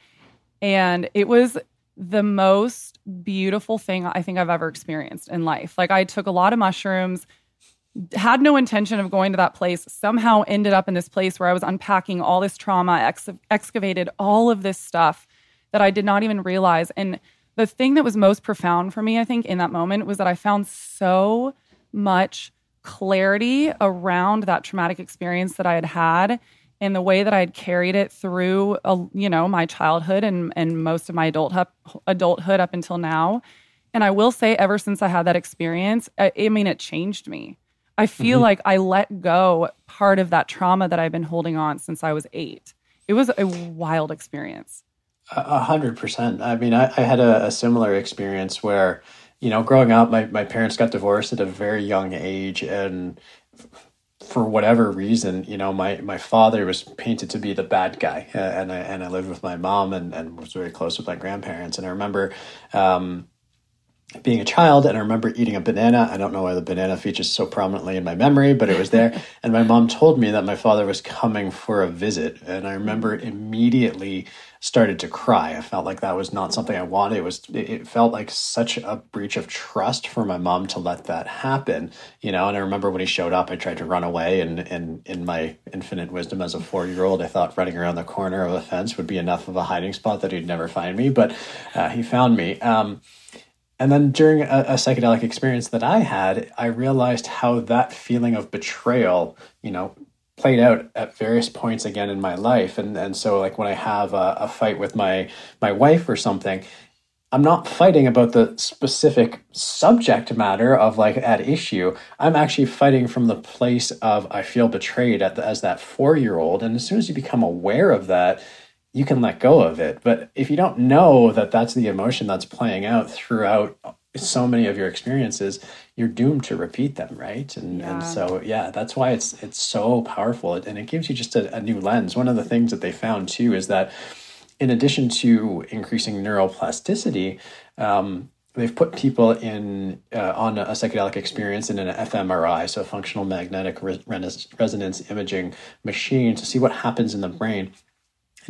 and it was the most beautiful thing I think I've ever experienced in life. Like I took a lot of mushrooms had no intention of going to that place, somehow ended up in this place where I was unpacking all this trauma, ex- excavated all of this stuff that I did not even realize. And the thing that was most profound for me, I think, in that moment was that I found so much clarity around that traumatic experience that I had had and the way that I had carried it through, a, you know, my childhood and, and most of my adulthood, adulthood up until now. And I will say, ever since I had that experience, I, I mean, it changed me I feel mm-hmm. like I let go part of that trauma that I've been holding on since I was eight. It was a wild experience. A hundred percent. I mean, I, I had a, a, similar experience where, you know, growing up, my, my parents got divorced at a very young age. And for whatever reason, you know, my, my father was painted to be the bad guy. Uh, and I, and I lived with my mom and, and was very close with my grandparents. And I remember, um, being a child and I remember eating a banana. I don't know why the banana features so prominently in my memory, but it was there. [laughs] and my mom told me that my father was coming for a visit. And I remember immediately started to cry. I felt like that was not something I wanted. It was it felt like such a breach of trust for my mom to let that happen. You know, and I remember when he showed up, I tried to run away and and in my infinite wisdom as a four year old, I thought running around the corner of a fence would be enough of a hiding spot that he'd never find me. But uh, he found me. Um, and then during a, a, psychedelic experience that I had, I realized how that feeling of betrayal, you know, played out at various points again in my life. And and so like when I have a, a fight with my my wife or something, I'm not fighting about the specific subject matter of like at issue. I'm actually fighting from the place of I feel betrayed the, as that four year old. And as soon as you become aware of that, you can let go of it. But if you don't know that that's the emotion that's playing out throughout so many of your experiences, you're doomed to repeat them, right? And yeah. and so yeah, that's why it's it's so powerful, and it gives you just a, a new lens. One of the things that they found too is that in addition to increasing neuroplasticity. Um, they've put people in uh, on a psychedelic experience in an fMRI, so functional magnetic re- resonance imaging machine, to see what happens in the brain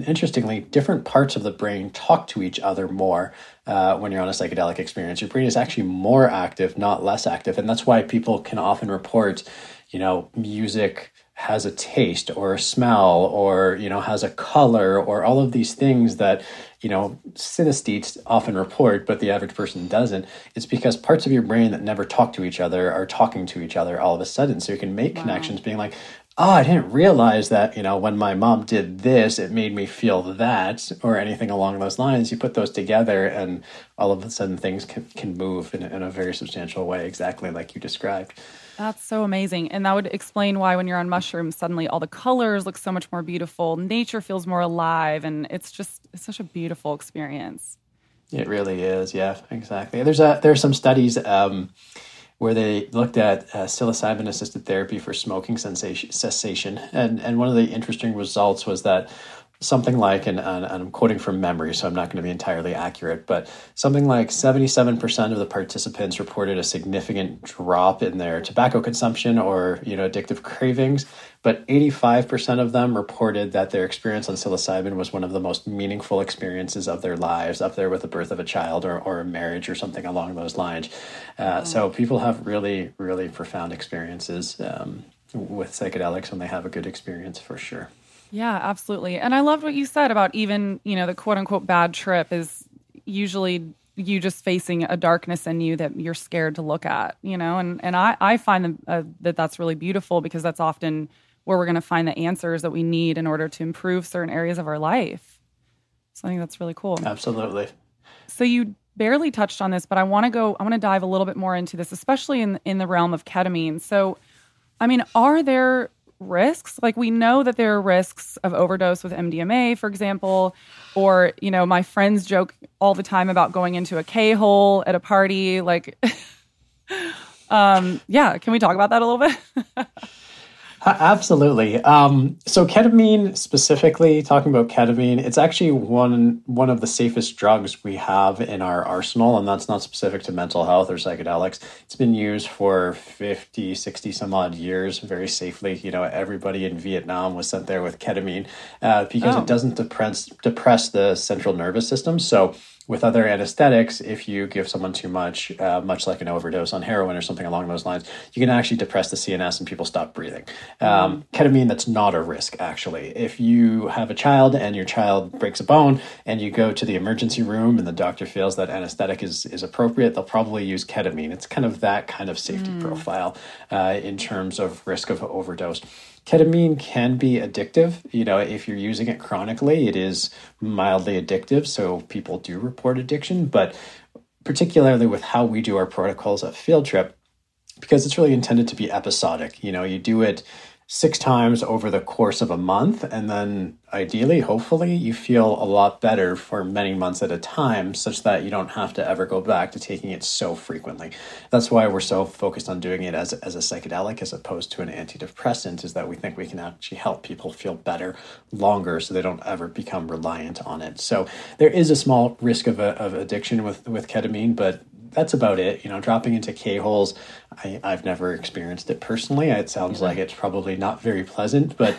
and interestingly, different parts of the brain talk to each other more uh, when you're on a psychedelic experience. Your brain is actually more active, not less active. And that's why people can often report, you know, music has a taste or a smell or, you know, has a color or all of these things that, you know, synesthetes often report, but the average person doesn't. It's because parts of your brain that never talk to each other are talking to each other all of a sudden. So you can make wow. connections being like, oh, I didn't realize that, you know, when my mom did this, it made me feel that, or anything along those lines. You put those together, and all of a sudden things can, can move in, in a very substantial way, exactly like you described. That's so amazing. And that would explain why, when you're on mushrooms, suddenly all the colors look so much more beautiful. Nature feels more alive. And it's just it's such a beautiful experience. It really is. Yeah, exactly. There's a, there's some studies. Um, where they looked at uh, psilocybin assisted therapy for smoking sensation, cessation. And, and one of the interesting results was that something like, and, and, I'm quoting from memory, so I'm not going to be entirely accurate, but something like 77% of the participants reported a significant drop in their tobacco consumption or, you know, addictive cravings. But 85% of them reported that their experience on psilocybin was one of the most meaningful experiences of their lives, up there with the birth of a child or, or a marriage or something along those lines. Uh, So people have really, really profound experiences um, with psychedelics when they have a good experience for sure. Yeah, absolutely. And I loved what you said about even, you know, the quote unquote bad trip is usually you just facing a darkness in you that you're scared to look at, you know? And and I I find that, uh, that that's really beautiful because that's often where we're going to find the answers that we need in order to improve certain areas of our life. So I think that's really cool. Absolutely. So you barely touched on this, but I want to go I want to dive a little bit more into this, especially in in the realm of ketamine. So I mean, are there risks. Like we know that there are risks of overdose with MDMA, for example, or you know, my friends joke all the time about going into a K hole at a party. Like, [laughs] um, yeah, can we talk about that a little bit? [laughs] Absolutely. Um, so ketamine, specifically talking about ketamine, it's actually one one of the safest drugs we have in our arsenal, and that's not specific to mental health or psychedelics. It's been used for 50, 60 some odd years very safely. You know, everybody in Vietnam was sent there with ketamine uh, because oh. it doesn't depress depress the central nervous system. So with other anesthetics, if you give someone too much, uh, much like an overdose on heroin or something along those lines, you can actually depress the CNS and people stop breathing. Um, mm. Ketamine, that's not a risk, actually. If you have a child and your child breaks a bone and you go to the emergency room and the doctor feels that anesthetic is, is appropriate, they'll probably use ketamine. It's kind of that kind of safety mm. profile uh, in terms of risk of overdose ketamine can be addictive. You know, if you're using it chronically, it is mildly addictive. So people do report addiction, but particularly with how we do our protocols at Field Trip, because it's really intended to be episodic. You know, you do it six times over the course of a month. And then ideally, hopefully, you feel a lot better for many months at a time, such that you don't have to ever go back to taking it so frequently. That's why we're so focused on doing it as, as a psychedelic as opposed to an antidepressant, is that we think we can actually help people feel better longer so they don't ever become reliant on it. So there is a small risk of, a, of addiction with, with ketamine, but that's about it. You know, dropping into K holes, I, I've never experienced it personally. It sounds like it's probably not very pleasant, but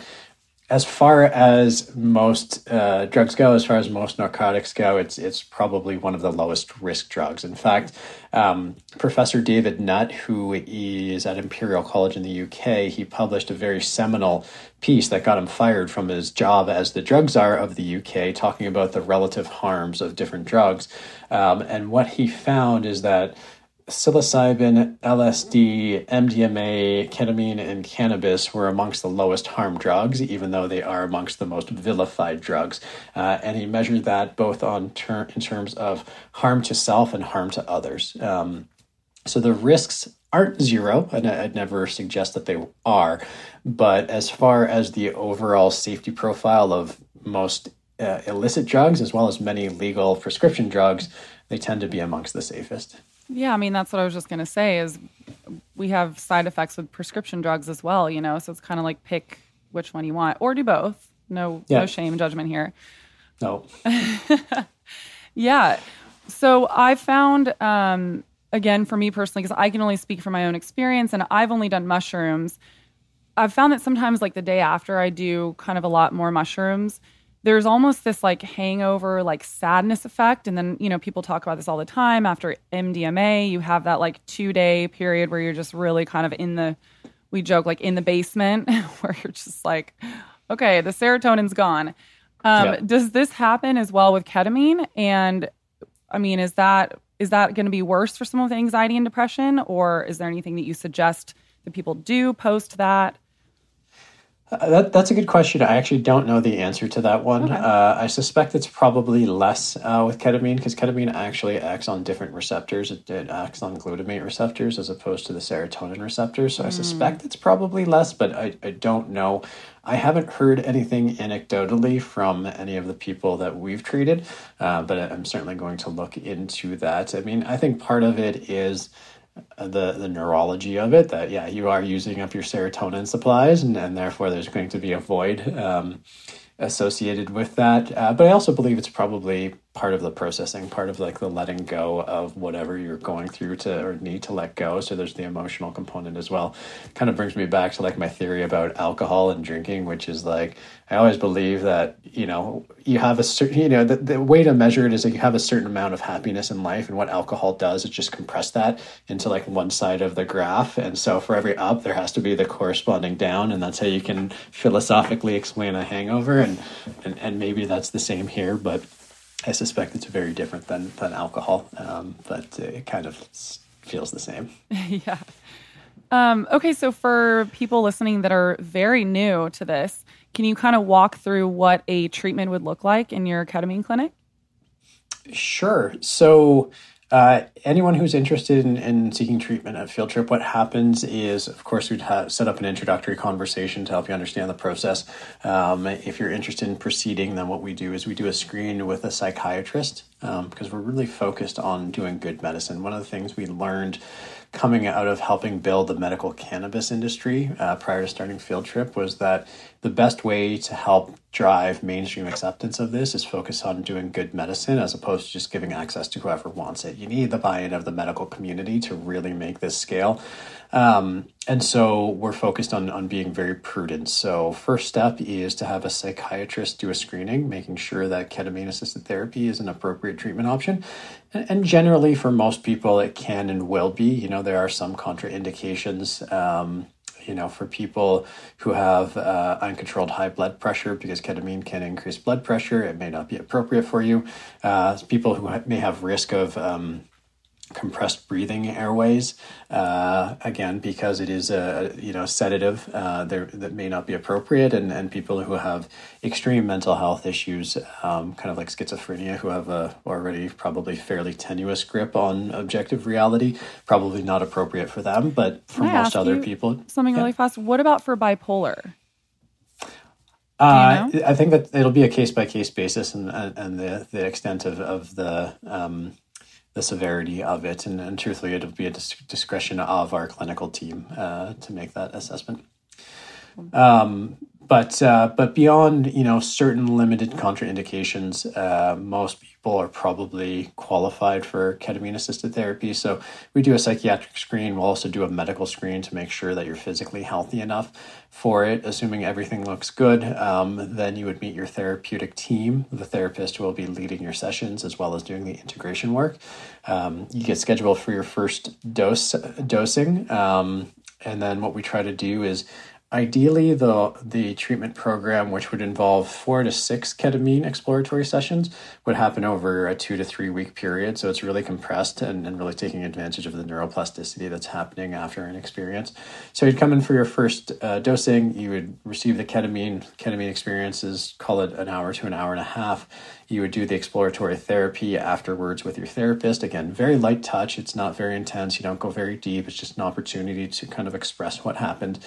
as far as most uh, drugs go, as far as most narcotics go, it's it's probably one of the lowest risk drugs. In fact, um, Professor David Nutt, who is at Imperial College in the UK, he published a very seminal piece that got him fired from his job as the drug czar of the UK, talking about the relative harms of different drugs. Um, and what he found is that psilocybin, LSD, MDMA, ketamine, and cannabis were amongst the lowest harm drugs, even though they are amongst the most vilified drugs. Uh, and he measured that both on ter- in terms of harm to self and harm to others. Um, so the risks aren't zero, and I'd never suggest that they are. But as far as the overall safety profile of most uh, illicit drugs, as well as many legal prescription drugs, they tend to be amongst the safest. Yeah, I mean that's what I was just gonna say is we have side effects with prescription drugs as well, you know. So it's kind of like pick which one you want or do both. No, yeah. no shame judgment here. No. [laughs] yeah. So I found, um, again, for me personally, because I can only speak from my own experience, and I've only done mushrooms. I've found that sometimes, like the day after I do kind of a lot more mushrooms, there's almost this like hangover, like sadness effect. And then, you know, people talk about this all the time. After MDMA, you have that like two day period where you're just really kind of in the, we joke, like in the basement, [laughs] where you're just like, okay, the serotonin's gone. Um, yeah. Does this happen as well with ketamine? And I mean, is that is that going to be worse for someone with anxiety and depression, or is there anything that you suggest that people do post that? Uh, that, that's a good question. I actually don't know the answer to that one. Okay. Uh, I suspect it's probably less uh, with ketamine because ketamine actually acts on different receptors. It, it, acts on glutamate receptors as opposed to the serotonin receptors. So mm. I suspect it's probably less, but I, I don't know. I haven't heard anything anecdotally from any of the people that we've treated, uh, but I'm certainly going to look into that. I mean, I think part of it is the the neurology of it that yeah you are using up your serotonin supplies and, and therefore there's going to be a void um, associated with that. Uh, but i also believe it's probably part of the processing, part of like the letting go of whatever you're going through to or need to let go. So there's the emotional component as well. Kind of brings me back to like my theory about alcohol and drinking, which is like I always believe that you know you have a certain you know the, the way to measure it is that you have a certain amount of happiness in life, and what alcohol does is just compress that into like one side of the graph. And so for every up, there has to be the corresponding down, and that's how you can philosophically explain a hangover. And and, and maybe that's the same here, but I suspect it's very different than than alcohol, um, but it kind of feels the same. [laughs] yeah. Um, okay, so for people listening that are very new to this, can you kind of walk through what a treatment would look like in your ketamine clinic? Sure. So uh, anyone who's interested in, in, seeking treatment at Field Trip, what happens is, of course, we'd set up an introductory conversation to help you understand the process. Um, if you're interested in proceeding, then what we do is we do a screen with a psychiatrist because um, we're really focused on doing good medicine. One of the things we learned coming out of helping build the medical cannabis industry uh, prior to starting Field Trip was that the best way to help drive mainstream acceptance of this is focus on doing good medicine as opposed to just giving access to whoever wants it. You need the buy in of the medical community to really make this scale. Um, and so we're focused on, on being very prudent. So, first step is to have a psychiatrist do a screening, making sure that ketamine assisted therapy is an appropriate treatment option. And, and, generally, for most people, it can and will be. You know, there are some contraindications. Um, you know, for people who have uh, uncontrolled high blood pressure, because ketamine can increase blood pressure, it may not be appropriate for you. Uh, people who may have risk of um, compressed breathing airways. Uh, again, because it is a you know sedative uh, there that may not be appropriate, and, and people who have extreme mental health issues, um, kind of like schizophrenia, who have a already probably fairly tenuous grip on objective reality, probably not appropriate for them. But for most other people, something yeah. really fast. What about for bipolar? Uh, I think that it'll be a case by case basis, and and the the extent of of the um, the severity of it. And, and truthfully, it'll be a discretion of our clinical team uh, to make that assessment. Um, but uh, but beyond you know certain limited contraindications, uh, most people are probably qualified for ketamine assisted therapy. So we do a psychiatric screen. We'll also do a medical screen to make sure that you're physically healthy enough for it. Assuming everything looks good, um, then you would meet your therapeutic team. The therapist will be leading your sessions as well as doing the integration work. Um, you get scheduled for your first dose dosing, um, and then what we try to do is Ideally, the, the treatment program, which would involve four to six ketamine exploratory sessions, would happen over a two to three week period. So it's really compressed and, and really taking advantage of the neuroplasticity that's happening after an experience. So you'd come in for your first uh, dosing, you would receive the ketamine. Ketamine experiences, call it an hour to an hour and a half. You would do the exploratory therapy afterwards with your therapist. Again, very light touch. It's not very intense. You don't go very deep. It's just an opportunity to kind of express what happened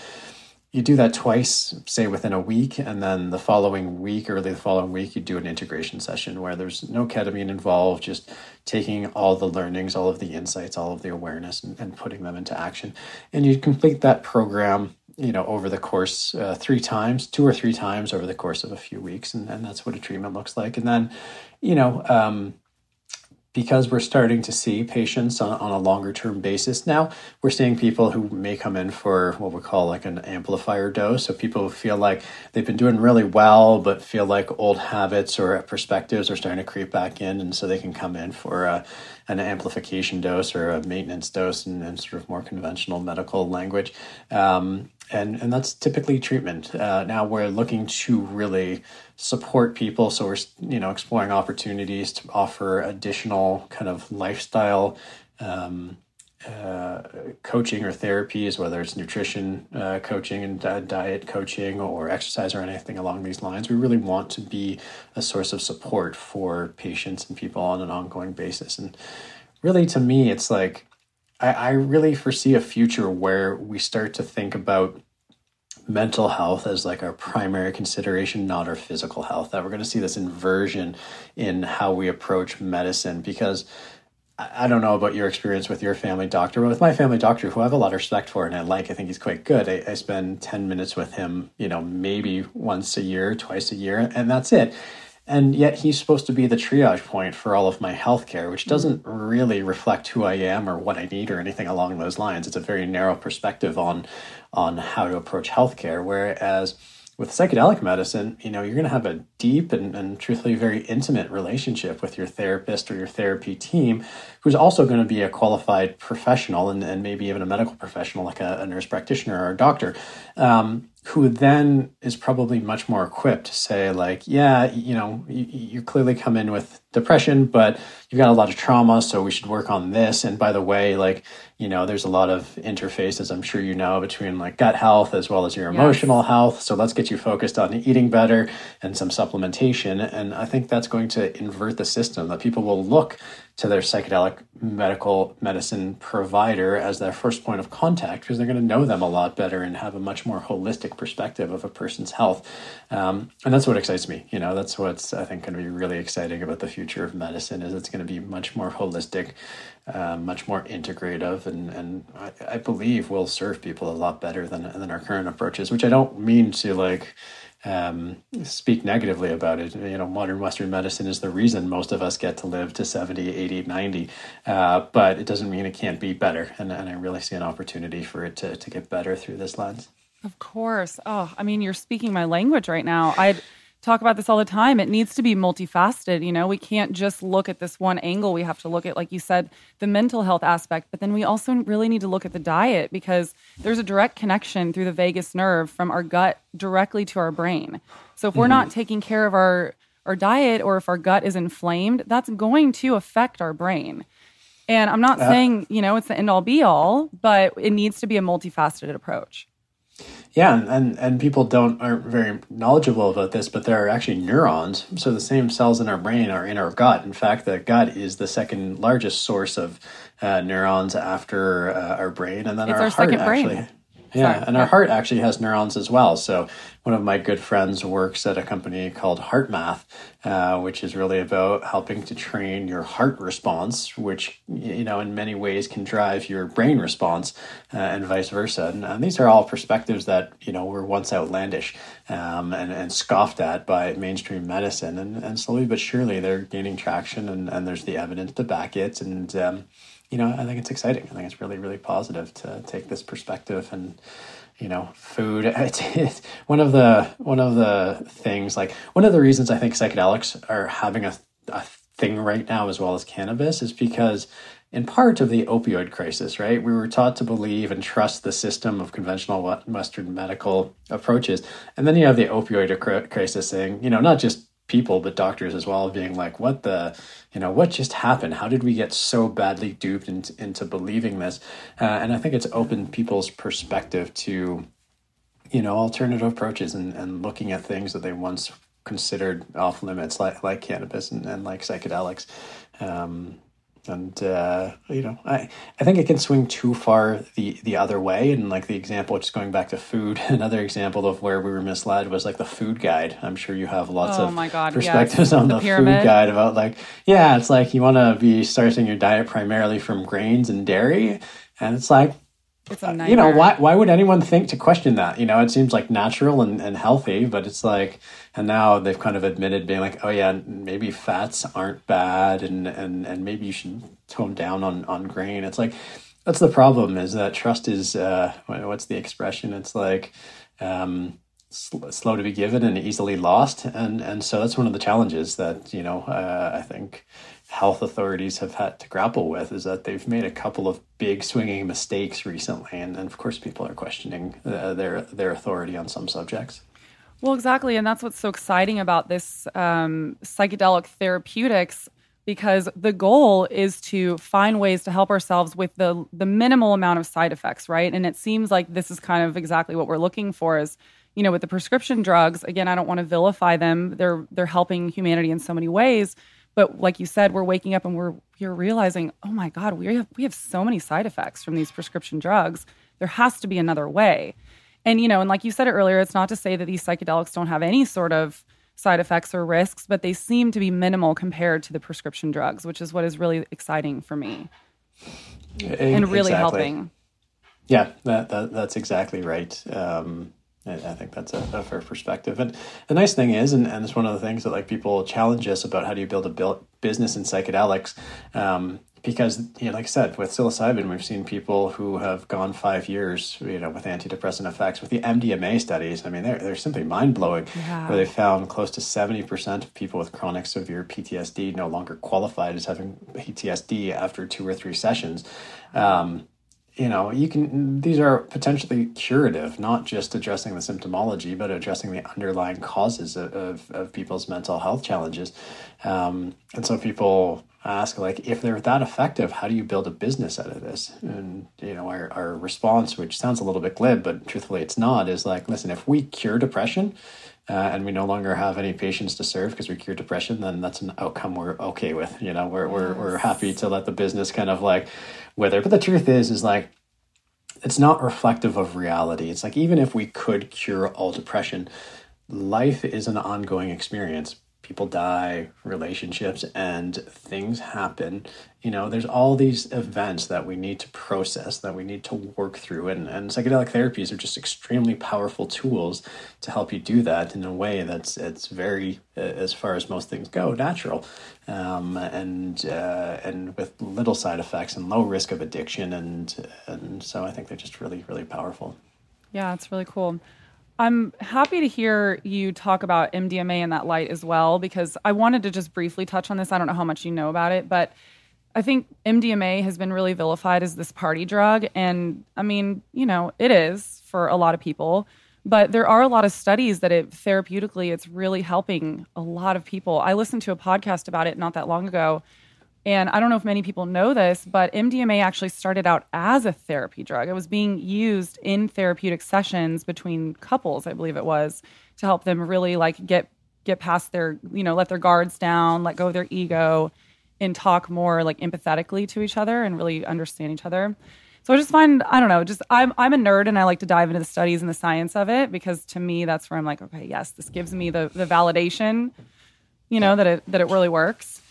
you do that twice, say within a week, and then the following week, early the following week, you do an integration session where there's no ketamine involved, just taking all the learnings, all of the insights, all of the awareness, and, and putting them into action. And you complete that program, you know, over the course uh, three times, two or three times over the course of a few weeks, and, and that's what a treatment looks like. And then, you know, um, because we're starting to see patients on, on a longer term basis now, we're seeing people who may come in for what we call like an amplifier dose. So people who feel like they've been doing really well, but feel like old habits or perspectives are starting to creep back in. And so they can come in for a, an amplification dose or a maintenance dose in, in sort of more conventional medical language. Um, and, and that's typically treatment. Uh, now we're looking to really support people. So we're you know exploring opportunities to offer additional kind of lifestyle um, uh, coaching or therapies, whether it's nutrition uh, coaching and diet coaching or exercise or anything along these lines. We really want to be a source of support for patients and people on an ongoing basis. And really, to me, it's like I, I really foresee a future where we start to think about mental health as like our primary consideration, not our physical health. That we're going to see this inversion in how we approach medicine because I don't know about your experience with your family doctor, but with my family doctor, who I have a lot of respect for and I like, I think he's quite good. I, I spend 10 minutes with him, you know, maybe once a year, twice a year, and that's it. And yet he's supposed to be the triage point for all of my healthcare, which doesn't really reflect who I am or what I need or anything along those lines. It's a very narrow perspective on on how to approach healthcare. Whereas with psychedelic medicine, you know, you're going to have a deep and, and truthfully very intimate relationship with your therapist or your therapy team, who's also going to be a qualified professional and, and maybe even a medical professional like a, a nurse practitioner or a doctor. Um, who then is probably much more equipped to say like yeah you know you, you, clearly come in with depression but you've got a lot of trauma so we should work on this and by the way like you know there's a lot of interfaces i'm sure you know between like gut health as well as your emotional yes. health so let's get you focused on eating better and some supplementation and i think that's going to invert the system that people will look to their psychedelic medical medicine provider as their first point of contact because they're going to know them a lot better and have a much more holistic perspective of a person's health. Um, and that's what excites me. You know, that's what's I think going to be really exciting about the future of medicine is it's going to be much more holistic, uh, much more integrative, and and I, I believe will serve people a lot better than than our current approaches. Which I don't mean to like um, speak negatively about it. You know, modern Western medicine is the reason most of us get to live to 70, 80, 90. Uh, but it doesn't mean it can't be better. And, and I really see an opportunity for it to, to get better through this lens. Of course. Oh, I mean, you're speaking my language right now. I talk about this all the time. It needs to be multifaceted. You know, we can't just look at this one angle. We have to look at, like you said, the mental health aspect, but then we also really need to look at the diet because there's a direct connection through the vagus nerve from our gut directly to our brain. So if we're mm-hmm. not taking care of our our diet or if our gut is inflamed, that's going to affect our brain. And I'm not uh, saying, you know, it's the end all be all, but it needs to be a multifaceted approach. Yeah, and, and people don't aren't very knowledgeable about this, but there are actually neurons. So the same cells in our brain are in our gut. In fact, the gut is the second largest source of uh, neurons after uh, our brain, and then it's our, our heart second actually. Brain. Yeah, Sorry. and our heart actually has neurons as well. So one of my good friends works at a company called HeartMath, uh, which is really about helping to train your heart response, which you know in many ways can drive your brain response, uh, and vice versa. And, and, these are all perspectives that you know were once outlandish um, and, and scoffed at by mainstream medicine, and, and slowly but surely they're gaining traction, and, and there's the evidence to back it, and um, you know, I think it's exciting. I think it's really, really positive to take this perspective and, you know, food. [laughs] It's, one of the one of the things like one of the reasons I think psychedelics are having a, a thing right now as well as cannabis is because in part of the opioid crisis, right? We were taught to believe and trust the system of conventional Western medical approaches. And then you have the opioid crisis saying, you know, not just people, but doctors as well, being like, what the, you know, what just happened? How did we get so badly duped into, into believing this? Uh, and I think it's opened people's perspective to, you know, alternative approaches and, and looking at things that they once considered off limits, like, like cannabis and, and like psychedelics. Um, and uh, you know I, I think it can swing too far the the other way. And like the example just going back to food [laughs] another example of where we were misled was like the food guide. I'm sure you have lots oh of God, perspectives on the, the food guide about like yeah it's like you want to be starting your diet primarily from grains and dairy. And it's like it's a nightmare. you know why why would anyone think to question that? You know it seems like natural and, and healthy but it's like and now they've kind of admitted being like oh yeah maybe fats aren't bad and and and maybe you should tone down on on grain. It's like that's the problem is that trust is uh what's the expression? It's like um slow to be given and easily lost and and so that's one of the challenges that you know uh, i think health authorities have had to grapple with is that they've made a couple of big swinging mistakes recently, and, of course, people are questioning uh, their their authority on some subjects. Well, exactly, and that's what's so exciting about this um, psychedelic therapeutics because the goal is to find ways to help ourselves with the the minimal amount of side effects, right? And it seems like this is kind of exactly what we're looking for is you know with the prescription drugs again i don't want to vilify them they're they're helping humanity in so many ways but like you said, we're waking up and we're you're realizing, oh my God, we have we have so many side effects from these prescription drugs. There has to be another way. And you know, and like you said earlier, it's not to say that these psychedelics don't have any sort of side effects or risks, but they seem to be minimal compared to the prescription drugs, which is what is really exciting for me and really exactly. helping. Yeah, that, that, that's exactly right. Um, I, I think that's a, a, fair perspective. And the nice thing is, and, and it's one of the things that like people challenge us about how do you build a build business in psychedelics. Um, because you know, like I said, with psilocybin, we've seen people who have gone five years, you know, with antidepressant effects. With the MDMA studies, I mean, they're they're simply mind blowing. Yeah. Where they found close to seventy percent of people with chronic severe PTSD no longer qualified as having PTSD after two or three sessions. Um, you know, you can, these are potentially curative, not just addressing the symptomology, but addressing the underlying causes of, of, of people's mental health challenges. Um, and so people ask, like, if they're that effective, how do you build a business out of this? And, you know, our, our response, which sounds a little bit glib, but truthfully it's not, is like, listen, if we cure depression, uh, and we no longer have any patients to serve because we cure depression, then that's an outcome we're okay with. You know, we're, yes. we're, we're happy to let the business kind of like wither. But the truth is, is like, it's not reflective of reality. It's like, even if we could cure all depression, life is an ongoing experience people die, relationships and things happen. You know, there's all these events that we need to process, that we need to work through. And, and psychedelic therapies are just extremely powerful tools to help you do that in a way that's it's very, uh, as far as most things go, natural. Um, and uh, and with little side effects and low risk of addiction. And, and so I think they're just really, really powerful. Yeah, it's really cool. I'm happy to hear you talk about MDMA in that light as well, because I wanted to just briefly touch on this. I don't know how much you know about it, but I think MDMA has been really vilified as this party drug. And I mean, you know, it is for a lot of people, but there are a lot of studies that it therapeutically, it's really helping a lot of people. I listened to a podcast about it not that long ago and I don't know if many people know this, but MDMA actually started out as a therapy drug. It was being used in therapeutic sessions between couples, I believe it was, to help them really like get get past their, you know, let their guards down, let go of their ego and talk more like empathetically to each other and really understand each other. So I just find I don't know, just I'm I'm a nerd and I like to dive into the studies and the science of it because to me that's where I'm like, okay, yes, this gives me the the validation, you know, that it that it really works.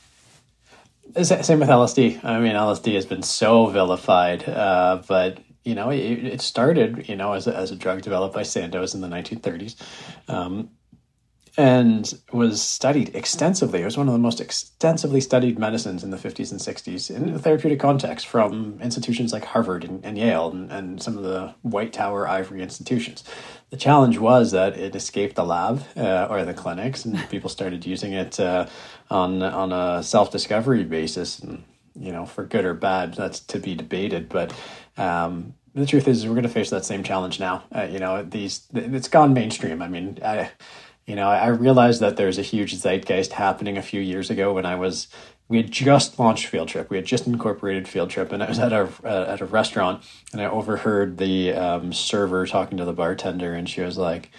Same with LSD. I mean, LSD has been so vilified, uh, but you know, it, it, started, you know, as a, as a drug developed by Sandoz in the 1930s. Um, and was studied extensively. It was one of the most extensively studied medicines in the 50s and 60s in a therapeutic context from institutions like Harvard and, and Yale and, and, some of the White Tower Ivory institutions. The challenge was that it escaped the lab uh, or the clinics, and people started using it uh, on on a self discovery basis. And you know, for good or bad, that's to be debated. But um, the truth is, we're going to face that same challenge now. Uh, you know, these it's gone mainstream. I mean, I you know, I realized that there's a huge zeitgeist happening a few years ago when I was we had just launched Field Trip. We had just incorporated Field Trip, and I was at a uh, at a restaurant, and I overheard the um, server talking to the bartender, and she was like,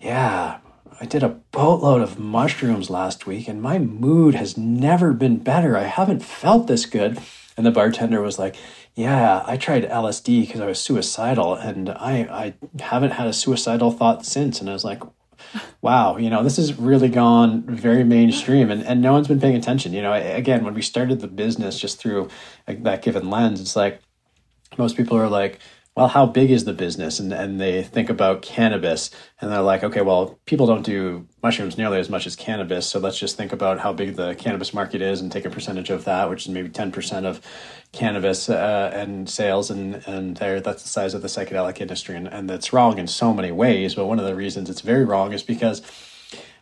"Yeah, I did a boatload of mushrooms last week, and my mood has never been better. I haven't felt this good." And the bartender was like, "Yeah, I tried LSD because I was suicidal, and I I haven't had a suicidal thought since." And I was like, wow, you know, this has really gone very mainstream and, and no one's been paying attention. You know, again, when we started the business just through that given lens, it's like most people are like, well, how big is the business? And, and they think about cannabis and they're like, okay, well, people don't do mushrooms nearly as much as cannabis. So let's just think about how big the cannabis market is and take a percentage of that, which is maybe 10% of cannabis uh, and sales. And, and there, that's the size of the psychedelic industry. And, and that's wrong in so many ways. But one of the reasons it's very wrong is because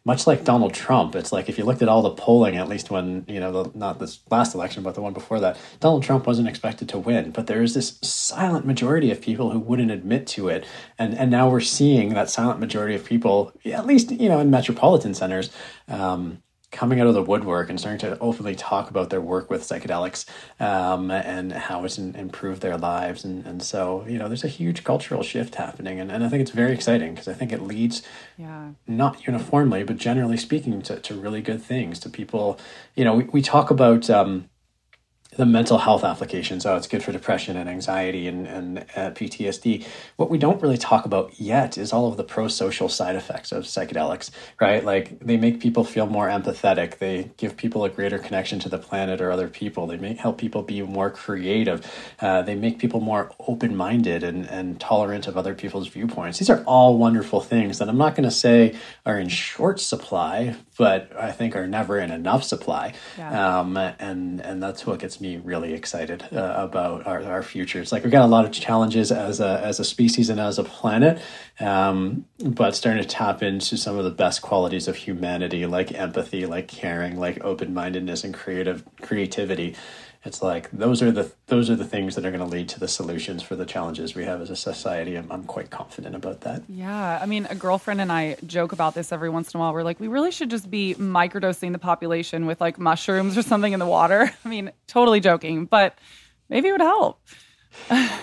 much like Donald Trump, it's like if you looked at all the polling, at least when, you know, the, not this last election, but the one before that, Donald Trump wasn't expected to win. But there is this silent majority of people who wouldn't admit to it. And, and now we're seeing that silent majority of people, at least, you know, in metropolitan centers, um, coming out of the woodwork and starting to openly talk about their work with psychedelics um, and how it's in, improved their lives. And, and so, you know, there's a huge cultural shift happening. And, and I think it's very exciting because I think it leads, yeah. not uniformly, but generally speaking, to, to really good things, to people. You know, we, we talk about um, the mental health applications. Oh, it's good for depression and anxiety and, and uh, PTSD. What we don't really talk about yet is all of the pro social side effects of psychedelics, right? Like they make people feel more empathetic. They give people a greater connection to the planet or other people. They make help people be more creative. Uh, they make people more open minded and, and tolerant of other people's viewpoints. These are all wonderful things that I'm not going to say are in short supply, but I think are never in enough supply. Yeah. Um, and and that's what gets me really excited uh, about our, our future. It's like we've got a lot of challenges as a as a species and as a planet, um, but starting to tap into some of the best qualities of humanity, like empathy, like caring, like open mindedness, and creative creativity it's like those are the those are the things that are going to lead to the solutions for the challenges we have as a society. I'm, I'm quite confident about that. Yeah, I mean, a girlfriend and I joke about this every once in a while. We're like, we really should just be microdosing the population with like mushrooms or something in the water. [laughs] I mean, totally joking, but maybe it would help.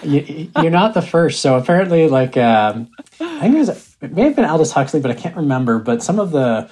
you, are not the first. So apparently, like um, I think it was it may have been Aldous Huxley, but I can't remember. But some of the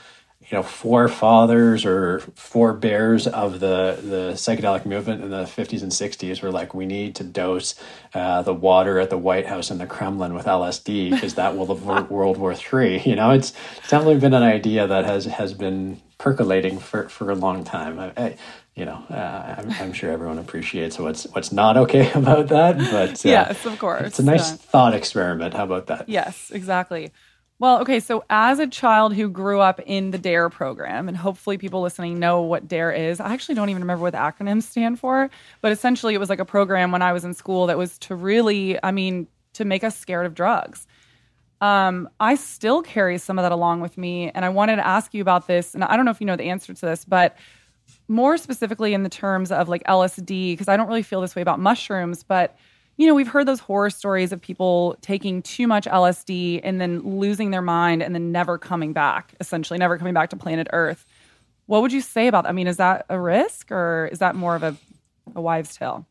you know forefathers or forebears of the the psychedelic movement in the 50s and 60s were like we need to dose uh, the water at the White House and the Kremlin with LSD [laughs] because that will avert World War III. [laughs] You know, it's definitely been an idea that has has been percolating for, for a long time. I, I, you know, uh, I'm, I'm, sure everyone appreciates what's what's not okay [laughs] about that, but uh, yes, of course, it's a nice yeah. thought experiment. How about that? Yes, exactly. Well, okay, so as a child who grew up in the DARE program, and hopefully people listening know what DARE is, I actually don't even remember what the acronyms stand for, but essentially it was like a program when I was in school that was to really, I mean, to make us scared of drugs. Um, I still carry some of that along with me, and I wanted to ask you about this, and I don't know if you know the answer to this, but more specifically in the terms of like LSD, because I don't really feel this way about mushrooms, but you know, we've heard those horror stories of people taking too much LSD and then losing their mind and then never coming back, essentially, never coming back to planet Earth. What would you say about that? I mean, is that a risk or is that more of a, a wives' tale?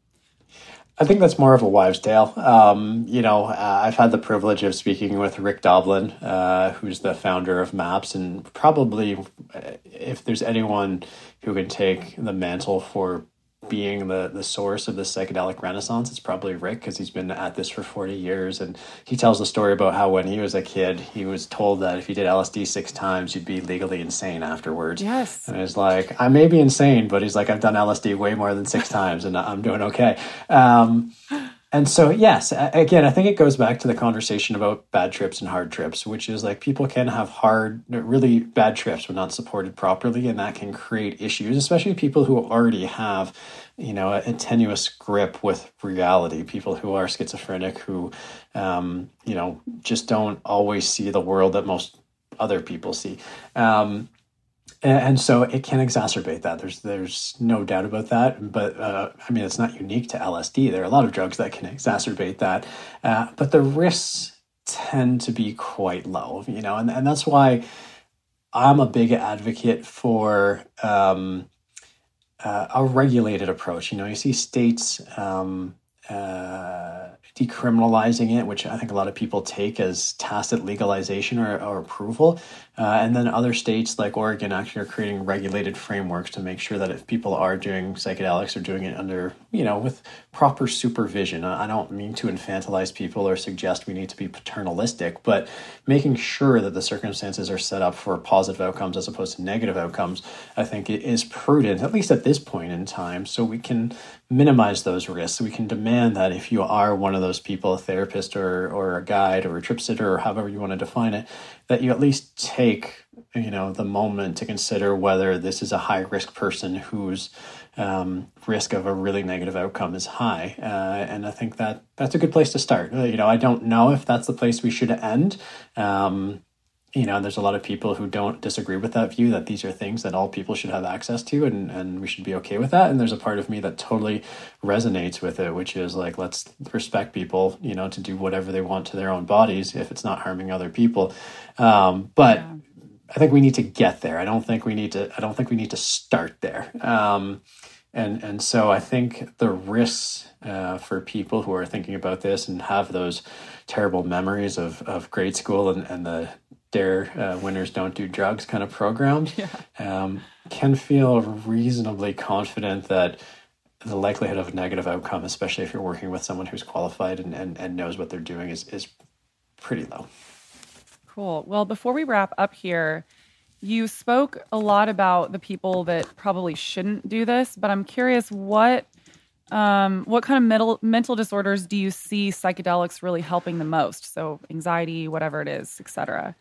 I think that's more of a wives' tale. Um, you know, uh, I've had the privilege of speaking with Rick Doblin, uh, who's the founder of MAPS, and probably uh, if there's anyone who can take the mantle for being the the source of the psychedelic renaissance it's probably rick because he's been at this for 40 years and he tells the story about how when he was a kid he was told that if he did lsd six times you'd be legally insane afterwards. Yes. And he's like i may be insane but he's like i've done lsd way more than six [laughs] times and i'm doing okay. Um, and so, yes, again, I think it goes back to the conversation about bad trips and hard trips, which is like people can have hard, really bad trips when not supported properly, and that can create issues, especially people who already have, you know, a, tenuous grip with reality. People who are schizophrenic, who, um, you know, just don't always see the world that most other people see. Um, and so it can exacerbate that. There's there's no doubt about that. But uh, I mean, it's not unique to LSD. There are a lot of drugs that can exacerbate that, uh, but the risks tend to be quite low. You know, and and that's why I'm a big advocate for um, uh, a regulated approach. You know, you see states. Um, uh, decriminalizing it, which I think a lot of people take as tacit legalization or, or approval. Uh, and then other states like Oregon actually are creating regulated frameworks to make sure that if people are doing psychedelics, are doing it under, you know, with proper supervision. I don't mean to infantilize people or suggest we need to be paternalistic, but making sure that the circumstances are set up for positive outcomes as opposed to negative outcomes, I think it is prudent, at least at this point in time, so we can minimize those risks. We can demand that if you are one of those people, a therapist or, or a guide or a trip sitter or however you want to define it, that you at least take you know the moment to consider whether this is a high risk person whose um, risk of a really negative outcome is high. Uh, and I think that that's a good place to start. Uh, you know, I don't know if that's the place we should end. Um, you know, there's a lot of people who don't disagree with that view that these are things that all people should have access to and, and we should be okay with that. And there's a part of me that totally resonates with it, which is like, let's respect people, you know, to do whatever they want to their own bodies if it's not harming other people. Um, but yeah. I think we need to get there. I don't think we need to, I don't think we need to start there. Um, and, and so I think the risks uh, for people who are thinking about this and have those terrible memories of, of grade school and, and the dare uh, winners don't do drugs kind of programs yeah. um, can feel reasonably confident that the likelihood of a negative outcome, especially if you're working with someone who's qualified and, and, and knows what they're doing, is, is pretty low. Cool. Well, before we wrap up here, you spoke a lot about the people that probably shouldn't do this, but I'm curious what um, what kind of mental mental disorders do you see psychedelics really helping the most? So anxiety, whatever it is, etc.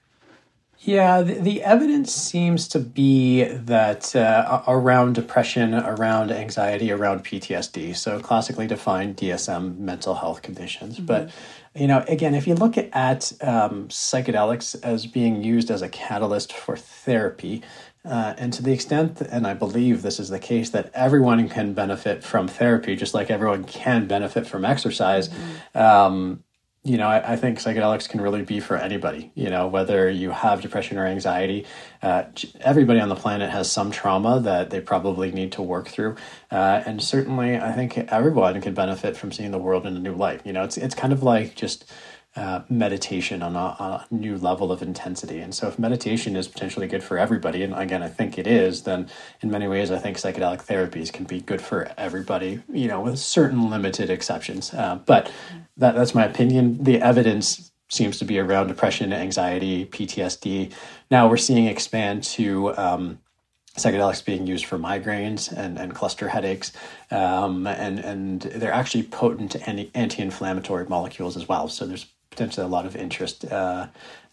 Yeah, the, the, evidence seems to be that uh, around depression, around anxiety, around PTSD. So classically defined DSM mental health conditions. Mm-hmm. But you know, again, if you look at um, psychedelics as being used as a catalyst for therapy, uh, and to the extent, and I believe this is the case, that everyone can benefit from therapy, just like everyone can benefit from exercise. Mm-hmm. Um, you know, I, I, think psychedelics can really be for anybody. You know, whether you have depression or anxiety, uh, everybody on the planet has some trauma that they probably need to work through, uh, and certainly, I think everyone can benefit from seeing the world in a new light. You know, it's it's kind of like just uh, meditation on a, a, new level of intensity. And so, if meditation is potentially good for everybody, and again, I think it is, then in many ways, I think psychedelic therapies can be good for everybody, you know, with certain limited exceptions. Uh, but that, that's my opinion. The evidence seems to be around depression, anxiety, PTSD. Now we're seeing expand to um, psychedelics being used for migraines and, and cluster headaches. Um, and, and they're actually potent anti inflammatory molecules as well. So there's potentially a lot of interest uh,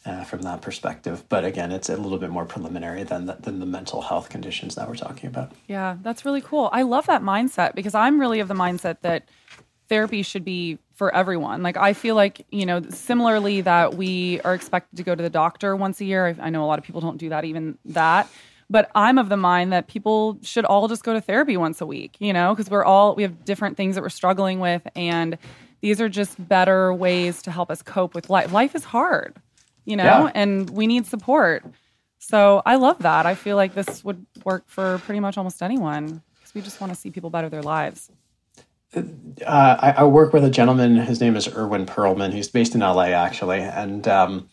uh, from that perspective. But again, it's a little bit more preliminary than the, than the mental health conditions that we're talking about. Yeah, that's really cool. I love that mindset because I'm really of the mindset that therapy should be for everyone. Like I feel like, you know, similarly that we are expected to go to the doctor once a year. I know a lot of people don't do that even that. But I'm of the mind that people should all just go to therapy once a week, you know, because we're all we have different things that we're struggling with and these are just better ways to help us cope with life. Life is hard, you know, yeah. and we need support. So I love that. I feel like this would work for pretty much almost anyone because we just want to see people better their lives. Uh, I, I, work with a gentleman. His name is Erwin Perlman. He's based in LA, actually, and um,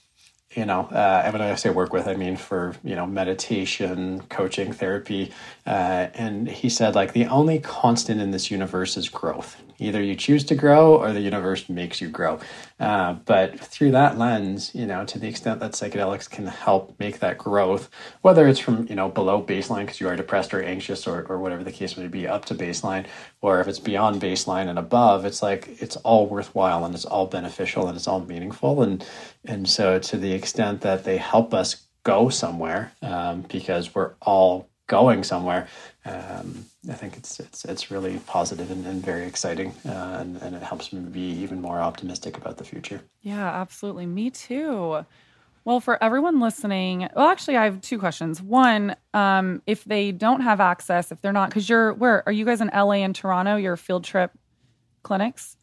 you know, uh, and when I say work with, I mean for you know meditation, coaching, therapy. Uh, and he said like the only constant in this universe is growth. Either you choose to grow or the universe makes you grow. Uh, but through that lens, you know, to the extent that psychedelics can help make that growth, whether it's from, you know, below baseline because you are depressed or anxious or, or whatever the case may be, up to baseline, or if it's beyond baseline and above, it's like it's all worthwhile and it's all beneficial and it's all meaningful. And and so to the extent that they help us go somewhere, um, because we're all going somewhere, um, I think it's it's it's really positive and, and very exciting, uh, and and it helps me be even more optimistic about the future. Yeah, absolutely. Me too. Well, for everyone listening, well, actually, I have two questions. One, um, if they don't have access, if they're not, because you're where are you guys in LA and Toronto? Your field trip clinics.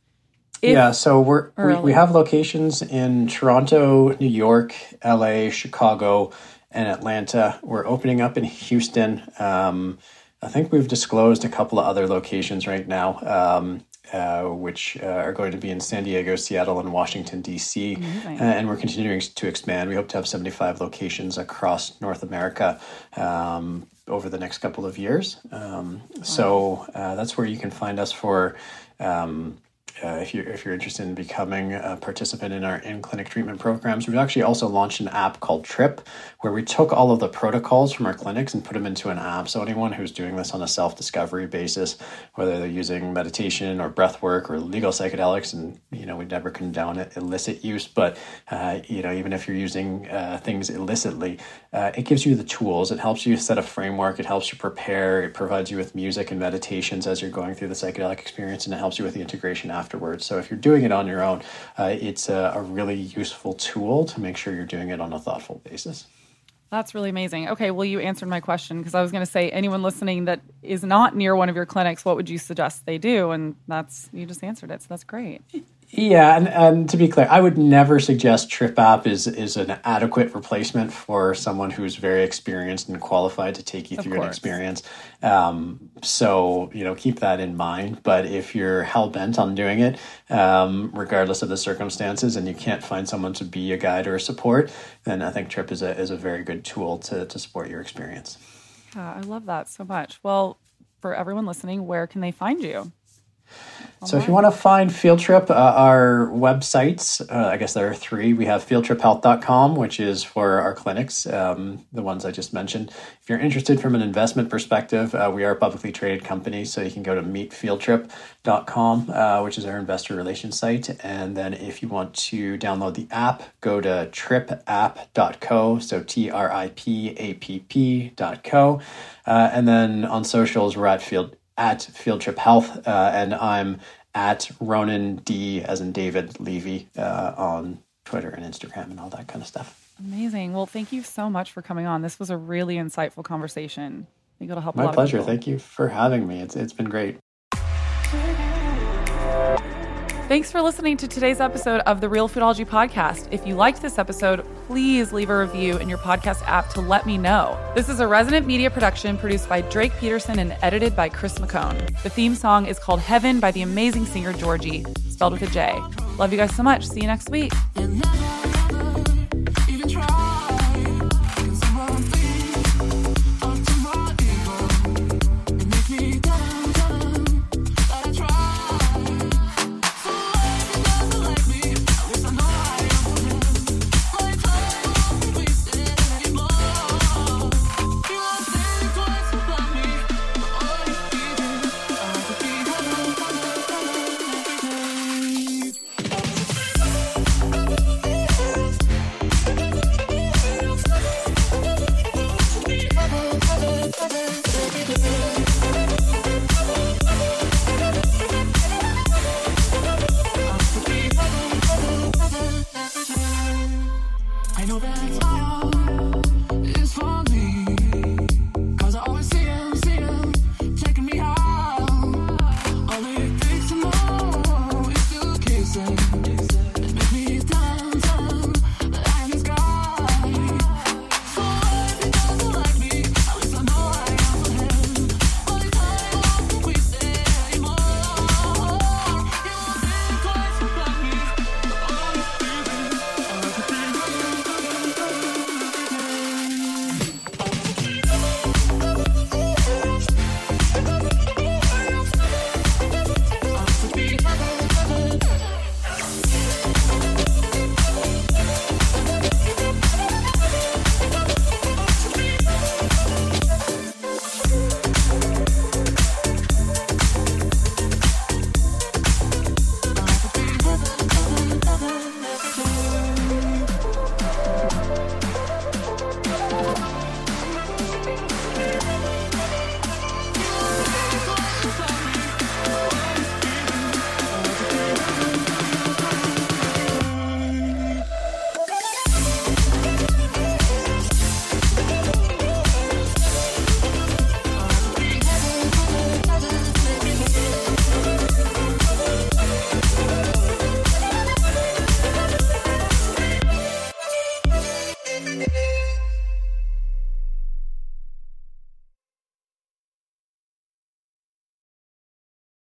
If, yeah, so we're we, we have locations in Toronto, New York, LA, Chicago, and Atlanta. We're opening up in Houston. Um, I think we've disclosed a couple of other locations right now, um, uh, which uh, are going to be in San Diego, Seattle, and Washington, D.C. Mm-hmm. Uh, and we're continuing to expand. We hope to have 75 locations across North America um, over the next couple of years. Um, so uh, that's where you can find us for. Um, uh, if you're if you're interested in becoming a participant in our in clinic treatment programs, we've actually also launched an app called Trip, where we took all of the protocols from our clinics and put them into an app. So anyone who's doing this on a self discovery basis, whether they're using meditation or breath work or legal psychedelics, and you know we never condone it, illicit use, but uh, you know even if you're using uh, things illicitly, uh, it gives you the tools. It helps you set a framework. It helps you prepare. It provides you with music and meditations as you're going through the psychedelic experience, and it helps you with the integration after afterwards. So if you're doing it on your own, uh, it's a, a really useful tool to make sure you're doing it on a thoughtful basis. That's really amazing. Okay, well, you answered my question because I was going to say anyone listening that is not near one of your clinics, what would you suggest they do? And that's you just answered it, so that's great. Yeah, and, and to be clear, I would never suggest Trip App is is an adequate replacement for someone who's very experienced and qualified to take you of through course. an experience. Um, so you know, keep that in mind. But if you're hell bent on doing it, um, regardless of the circumstances, and you can't find someone to be a guide or a support, then I think Trip is a is a very good tool to to support your experience. Yeah, I love that so much. Well, for everyone listening, where can they find you? So if you want to find Field Trip, uh, our websites, uh, I guess there are three. We have fieldtriphealth.com, which is for our clinics, um, the ones I just mentioned. If you're interested from an investment perspective, uh, we are a publicly traded company, so you can go to meetfieldtrip.com, uh, which is our investor relations site. And then if you want to download the app, go to tripapp.co, so T R I P A P P.co. Uh, and then on socials, we're at Field at Field Trip Health, uh, and I'm at Ronan D as in David Levy uh, on Twitter and Instagram and all that kind of stuff. Amazing. Well, thank you so much for coming on. This was a really insightful conversation. I think it'll help. My pleasure. Thank you for having me. It's it's been great. Thanks for listening to today's episode of the Real Foodology Podcast. If you liked this episode, please leave a review in your podcast app to let me know. This is a resident media production produced by Drake Peterson and edited by Chris McCone. The theme song is called Heaven by the amazing singer Georgie, spelled with a J. Love you guys so much. See you next week.